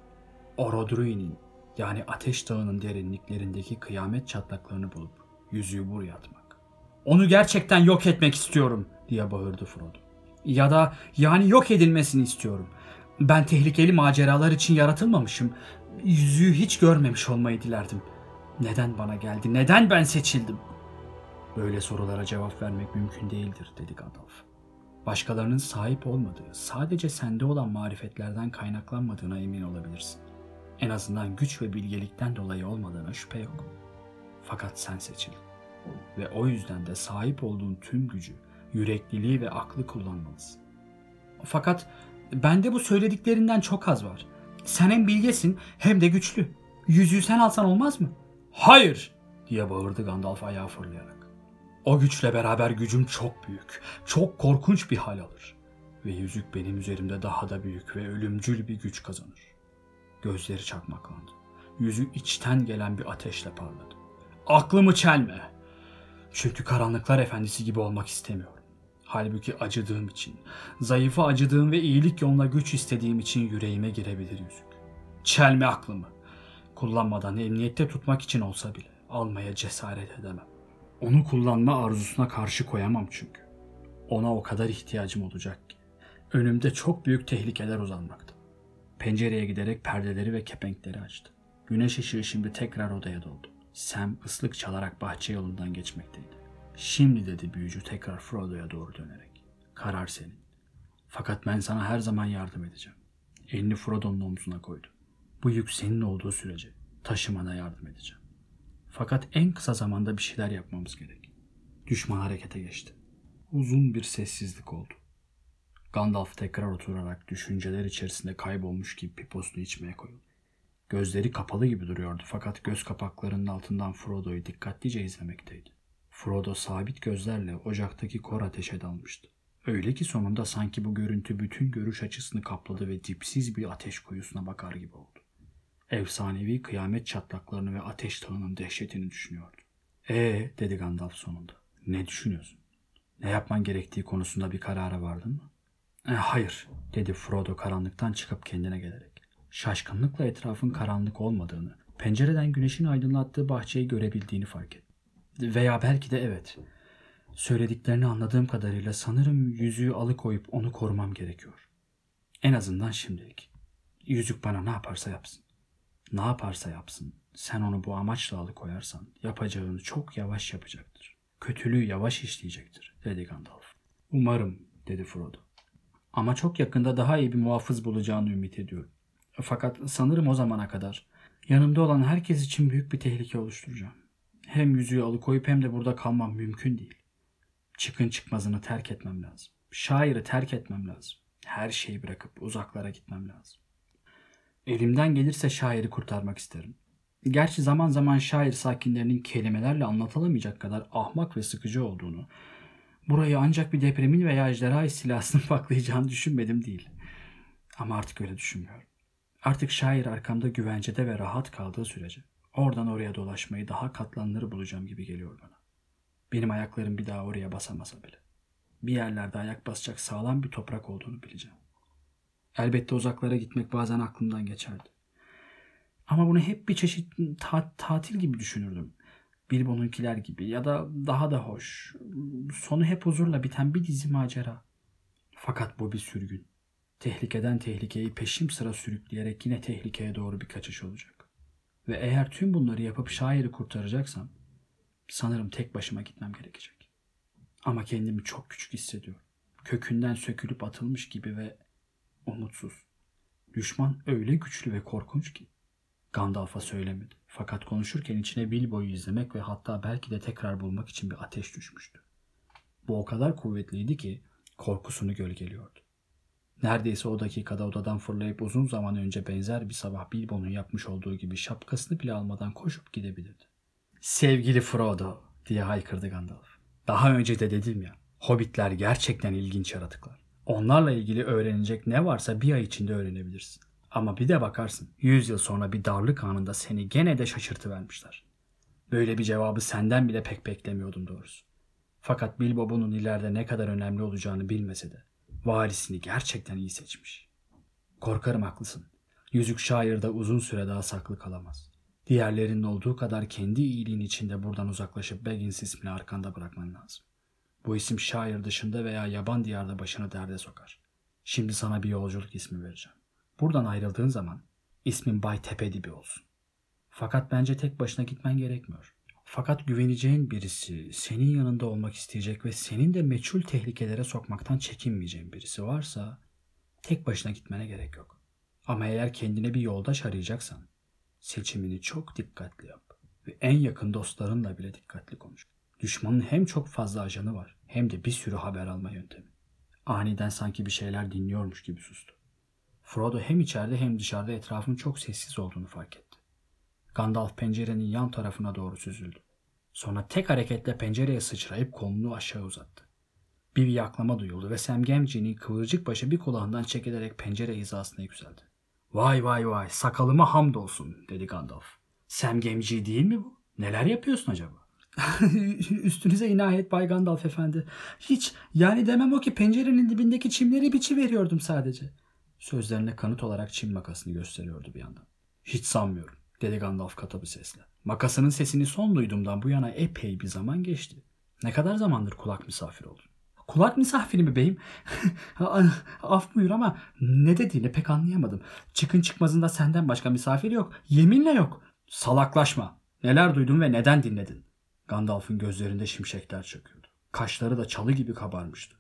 Orodruin'in yani Ateş Dağı'nın derinliklerindeki kıyamet çatlaklarını bulup yüzüğü buraya atmak. Onu gerçekten yok etmek istiyorum diye bağırdı Frodo. Ya da yani yok edilmesini istiyorum. Ben tehlikeli maceralar için yaratılmamışım. Yüzüğü hiç görmemiş olmayı dilerdim. Neden bana geldi? Neden ben seçildim? Böyle sorulara cevap vermek mümkün değildir dedi Gandalf. Başkalarının sahip olmadığı, sadece sende olan marifetlerden kaynaklanmadığına emin olabilirsin. En azından güç ve bilgelikten dolayı olmadığına şüphe yok. Fakat sen seçildin. Ve o yüzden de sahip olduğun tüm gücü, yürekliliği ve aklı kullanmalısın. Fakat bende bu söylediklerinden çok az var. Sen hem bilgesin hem de güçlü. Yüzüğü sen alsan olmaz mı? Hayır! diye bağırdı Gandalf ayağa fırlayarak. O güçle beraber gücüm çok büyük, çok korkunç bir hal alır. Ve yüzük benim üzerimde daha da büyük ve ölümcül bir güç kazanır. Gözleri çakmaklandı. Yüzü içten gelen bir ateşle parladı. Aklımı çelme. Çünkü karanlıklar efendisi gibi olmak istemiyorum. Halbuki acıdığım için, zayıfa acıdığım ve iyilik yoluna güç istediğim için yüreğime girebilir yüzük. Çelme aklımı. Kullanmadan emniyette tutmak için olsa bile almaya cesaret edemem. Onu kullanma arzusuna karşı koyamam çünkü. Ona o kadar ihtiyacım olacak ki. Önümde çok büyük tehlikeler uzanmakta. Pencereye giderek perdeleri ve kepenkleri açtı. Güneş ışığı şimdi tekrar odaya doldu. Sam ıslık çalarak bahçe yolundan geçmekteydi. Şimdi dedi büyücü tekrar Frodo'ya doğru dönerek. Karar senin. Fakat ben sana her zaman yardım edeceğim. Elini Frodo'nun omzuna koydu. Bu yük senin olduğu sürece taşımana yardım edeceğim. Fakat en kısa zamanda bir şeyler yapmamız gerek. Düşman harekete geçti. Uzun bir sessizlik oldu. Gandalf tekrar oturarak düşünceler içerisinde kaybolmuş gibi piposunu içmeye koyuldu. Gözleri kapalı gibi duruyordu fakat göz kapaklarının altından Frodo'yu dikkatlice izlemekteydi. Frodo sabit gözlerle ocaktaki kor ateşe dalmıştı. Öyle ki sonunda sanki bu görüntü bütün görüş açısını kapladı ve dipsiz bir ateş kuyusuna bakar gibi oldu. Efsanevi kıyamet çatlaklarını ve ateş tağının dehşetini düşünüyordu. Ee dedi Gandalf sonunda. Ne düşünüyorsun? Ne yapman gerektiği konusunda bir karara vardın mı? E, hayır dedi Frodo karanlıktan çıkıp kendine gelerek. Şaşkınlıkla etrafın karanlık olmadığını, pencereden güneşin aydınlattığı bahçeyi görebildiğini fark etti. Veya belki de evet. Söylediklerini anladığım kadarıyla sanırım yüzüğü alıkoyup onu korumam gerekiyor. En azından şimdilik. Yüzük bana ne yaparsa yapsın. Ne yaparsa yapsın, sen onu bu amaçla alıkoyarsan yapacağını çok yavaş yapacaktır. Kötülüğü yavaş işleyecektir, dedi Gandalf. Umarım, dedi Frodo. Ama çok yakında daha iyi bir muhafız bulacağını ümit ediyorum. Fakat sanırım o zamana kadar yanımda olan herkes için büyük bir tehlike oluşturacağım. Hem yüzüğü alıkoyup hem de burada kalmam mümkün değil. Çıkın çıkmazını terk etmem lazım. Şairi terk etmem lazım. Her şeyi bırakıp uzaklara gitmem lazım. Elimden gelirse şairi kurtarmak isterim. Gerçi zaman zaman şair sakinlerinin kelimelerle anlatılamayacak kadar ahmak ve sıkıcı olduğunu, burayı ancak bir depremin veya ejderha istilasının *laughs* paklayacağını düşünmedim değil. Ama artık öyle düşünmüyorum. Artık şair arkamda güvencede ve rahat kaldığı sürece oradan oraya dolaşmayı daha katlanları bulacağım gibi geliyor bana. Benim ayaklarım bir daha oraya basamasa bile. Bir yerlerde ayak basacak sağlam bir toprak olduğunu bileceğim. Elbette uzaklara gitmek bazen aklımdan geçerdi. Ama bunu hep bir çeşit ta- tatil gibi düşünürdüm. Bilbo'nunkiler gibi ya da daha da hoş. Sonu hep huzurla biten bir dizi macera. Fakat bu bir sürgün. Tehlikeden tehlikeyi peşim sıra sürükleyerek yine tehlikeye doğru bir kaçış olacak. Ve eğer tüm bunları yapıp şairi kurtaracaksam sanırım tek başıma gitmem gerekecek. Ama kendimi çok küçük hissediyorum. Kökünden sökülüp atılmış gibi ve umutsuz. Düşman öyle güçlü ve korkunç ki. Gandalf'a söylemedi. Fakat konuşurken içine Bilbo'yu izlemek ve hatta belki de tekrar bulmak için bir ateş düşmüştü. Bu o kadar kuvvetliydi ki korkusunu gölgeliyordu. Neredeyse o dakikada odadan fırlayıp uzun zaman önce benzer bir sabah Bilbo'nun yapmış olduğu gibi şapkasını bile almadan koşup gidebilirdi. Sevgili Frodo diye haykırdı Gandalf. Daha önce de dedim ya, hobbitler gerçekten ilginç yaratıklar. Onlarla ilgili öğrenecek ne varsa bir ay içinde öğrenebilirsin. Ama bir de bakarsın, yüz yıl sonra bir darlık anında seni gene de şaşırtıvermişler. Böyle bir cevabı senden bile pek beklemiyordum doğrusu. Fakat Bilbo bunun ileride ne kadar önemli olacağını bilmese de varisini gerçekten iyi seçmiş. Korkarım haklısın. Yüzük şairde uzun süre daha saklı kalamaz. Diğerlerinin olduğu kadar kendi iyiliğin içinde buradan uzaklaşıp Baggins ismini arkanda bırakman lazım. Bu isim şair dışında veya yaban diyarda başını derde sokar. Şimdi sana bir yolculuk ismi vereceğim. Buradan ayrıldığın zaman ismin Bay Tepedibi olsun. Fakat bence tek başına gitmen gerekmiyor. Fakat güveneceğin birisi, senin yanında olmak isteyecek ve senin de meçhul tehlikelere sokmaktan çekinmeyeceğin birisi varsa tek başına gitmene gerek yok. Ama eğer kendine bir yoldaş arayacaksan seçimini çok dikkatli yap ve en yakın dostlarınla bile dikkatli konuş. Düşmanın hem çok fazla ajanı var hem de bir sürü haber alma yöntemi. Aniden sanki bir şeyler dinliyormuş gibi sustu. Frodo hem içeride hem dışarıda etrafın çok sessiz olduğunu fark etti. Gandalf pencerenin yan tarafına doğru süzüldü. Sonra tek hareketle pencereye sıçrayıp kolunu aşağı uzattı. Bir yaklama duyuldu ve Sam Gamgee'nin kıvırcık başı bir kulağından çekilerek pencere hizasına yükseldi. Vay vay vay sakalıma hamdolsun dedi Gandalf. Sam Gamgee değil mi bu? Neler yapıyorsun acaba? *laughs* Üstünüze inayet Bay Gandalf efendi. Hiç yani demem o ki pencerenin dibindeki çimleri biçi veriyordum sadece. Sözlerine kanıt olarak çim makasını gösteriyordu bir yandan. Hiç sanmıyorum dedi Gandalf katı bir sesle. Makasının sesini son duyduğumdan bu yana epey bir zaman geçti. Ne kadar zamandır kulak misafir oldun? Kulak misafiri mi beyim? *laughs* Af buyur ama ne dediğini pek anlayamadım. Çıkın çıkmazında senden başka misafir yok. Yeminle yok. Salaklaşma. Neler duydun ve neden dinledin? Gandalf'ın gözlerinde şimşekler çöküyordu. Kaşları da çalı gibi kabarmıştı.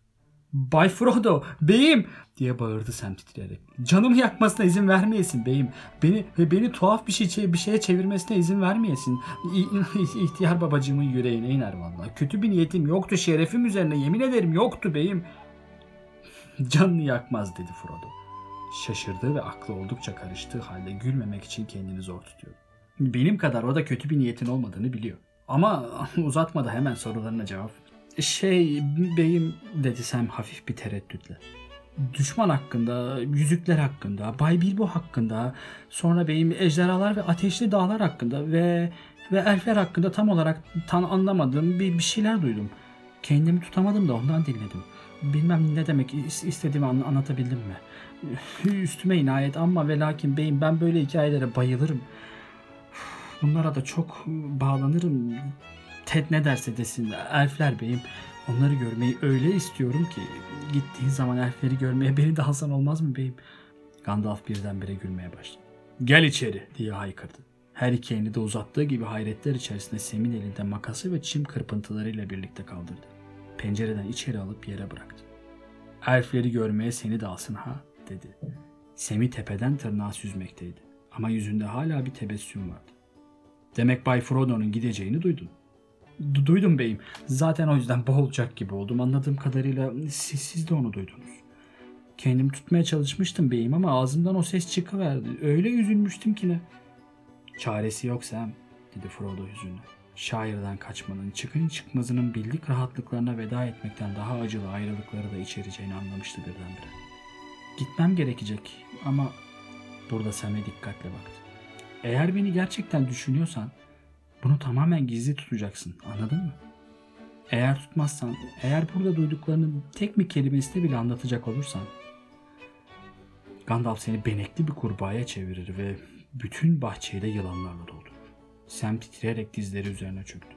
Bay Frodo, beyim diye bağırdı Sam titreyerek. Canımı yakmasına izin vermeyesin beyim. Beni ve beni tuhaf bir şey bir şeye çevirmesine izin vermeyesin. *laughs* İhtiyar babacığımın yüreğine iner vallahi. Kötü bir niyetim yoktu şerefim üzerine yemin ederim yoktu beyim. *laughs* Canını yakmaz dedi Frodo. Şaşırdığı ve aklı oldukça karıştığı halde gülmemek için kendini zor tutuyor. Benim kadar o da kötü bir niyetin olmadığını biliyor. Ama *laughs* uzatmadı hemen sorularına cevap şey beyim dedi Sam hafif bir tereddütle. Düşman hakkında, yüzükler hakkında, Bay Bilbo hakkında, sonra beyim ejderhalar ve ateşli dağlar hakkında ve ve elfler hakkında tam olarak tan anlamadığım bir, bir şeyler duydum. Kendimi tutamadım da ondan dinledim. Bilmem ne demek istediğimi an, anlatabildim mi? *laughs* Üstüme inayet ama ve lakin beyim ben böyle hikayelere bayılırım. Bunlara da çok bağlanırım. Ted ne derse desin elfler beyim onları görmeyi öyle istiyorum ki gittiğin zaman elfleri görmeye beni de alsan olmaz mı beyim? Gandalf birdenbire gülmeye başladı. Gel içeri diye haykırdı. Her iki elini de uzattığı gibi hayretler içerisinde Sem'in elinde makası ve çim kırpıntılarıyla birlikte kaldırdı. Pencereden içeri alıp yere bıraktı. Elfleri görmeye seni de alsın ha dedi. Sem'i tepeden tırnağa süzmekteydi. Ama yüzünde hala bir tebessüm vardı. Demek Bay Frodo'nun gideceğini duydun. Duydum beyim. Zaten o yüzden boğulacak gibi oldum. Anladığım kadarıyla siz, siz de onu duydunuz. Kendimi tutmaya çalışmıştım beyim ama ağzımdan o ses çıkıverdi. Öyle üzülmüştüm ki ne. Çaresi yok Sam, dedi Frodo hüzünle. Şairden kaçmanın, çıkın çıkmazının bildik rahatlıklarına veda etmekten daha acılı ayrılıkları da içereceğini anlamıştı birdenbire. Gitmem gerekecek ama burada Sam'e dikkatle baktı. Eğer beni gerçekten düşünüyorsan bunu tamamen gizli tutacaksın anladın mı? Eğer tutmazsan, eğer burada duyduklarının tek bir kelimesini bile anlatacak olursan Gandalf seni benekli bir kurbağaya çevirir ve bütün bahçeyi de yılanlarla doldurur. Sam titreyerek dizleri üzerine çöktü.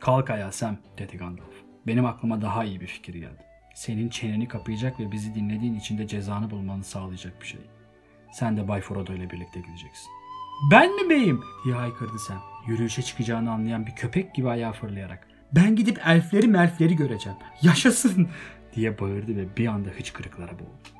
Kalk ayağa Sam dedi Gandalf. Benim aklıma daha iyi bir fikir geldi. Senin çeneni kapayacak ve bizi dinlediğin için de cezanı bulmanı sağlayacak bir şey. Sen de Bay Frodo ile birlikte gideceksin. Ben mi beyim? diye haykırdı Sam. Yürüyüşe çıkacağını anlayan bir köpek gibi ayağa fırlayarak. Ben gidip elfleri melfleri göreceğim. Yaşasın diye bağırdı ve bir anda hıçkırıklara boğuldu.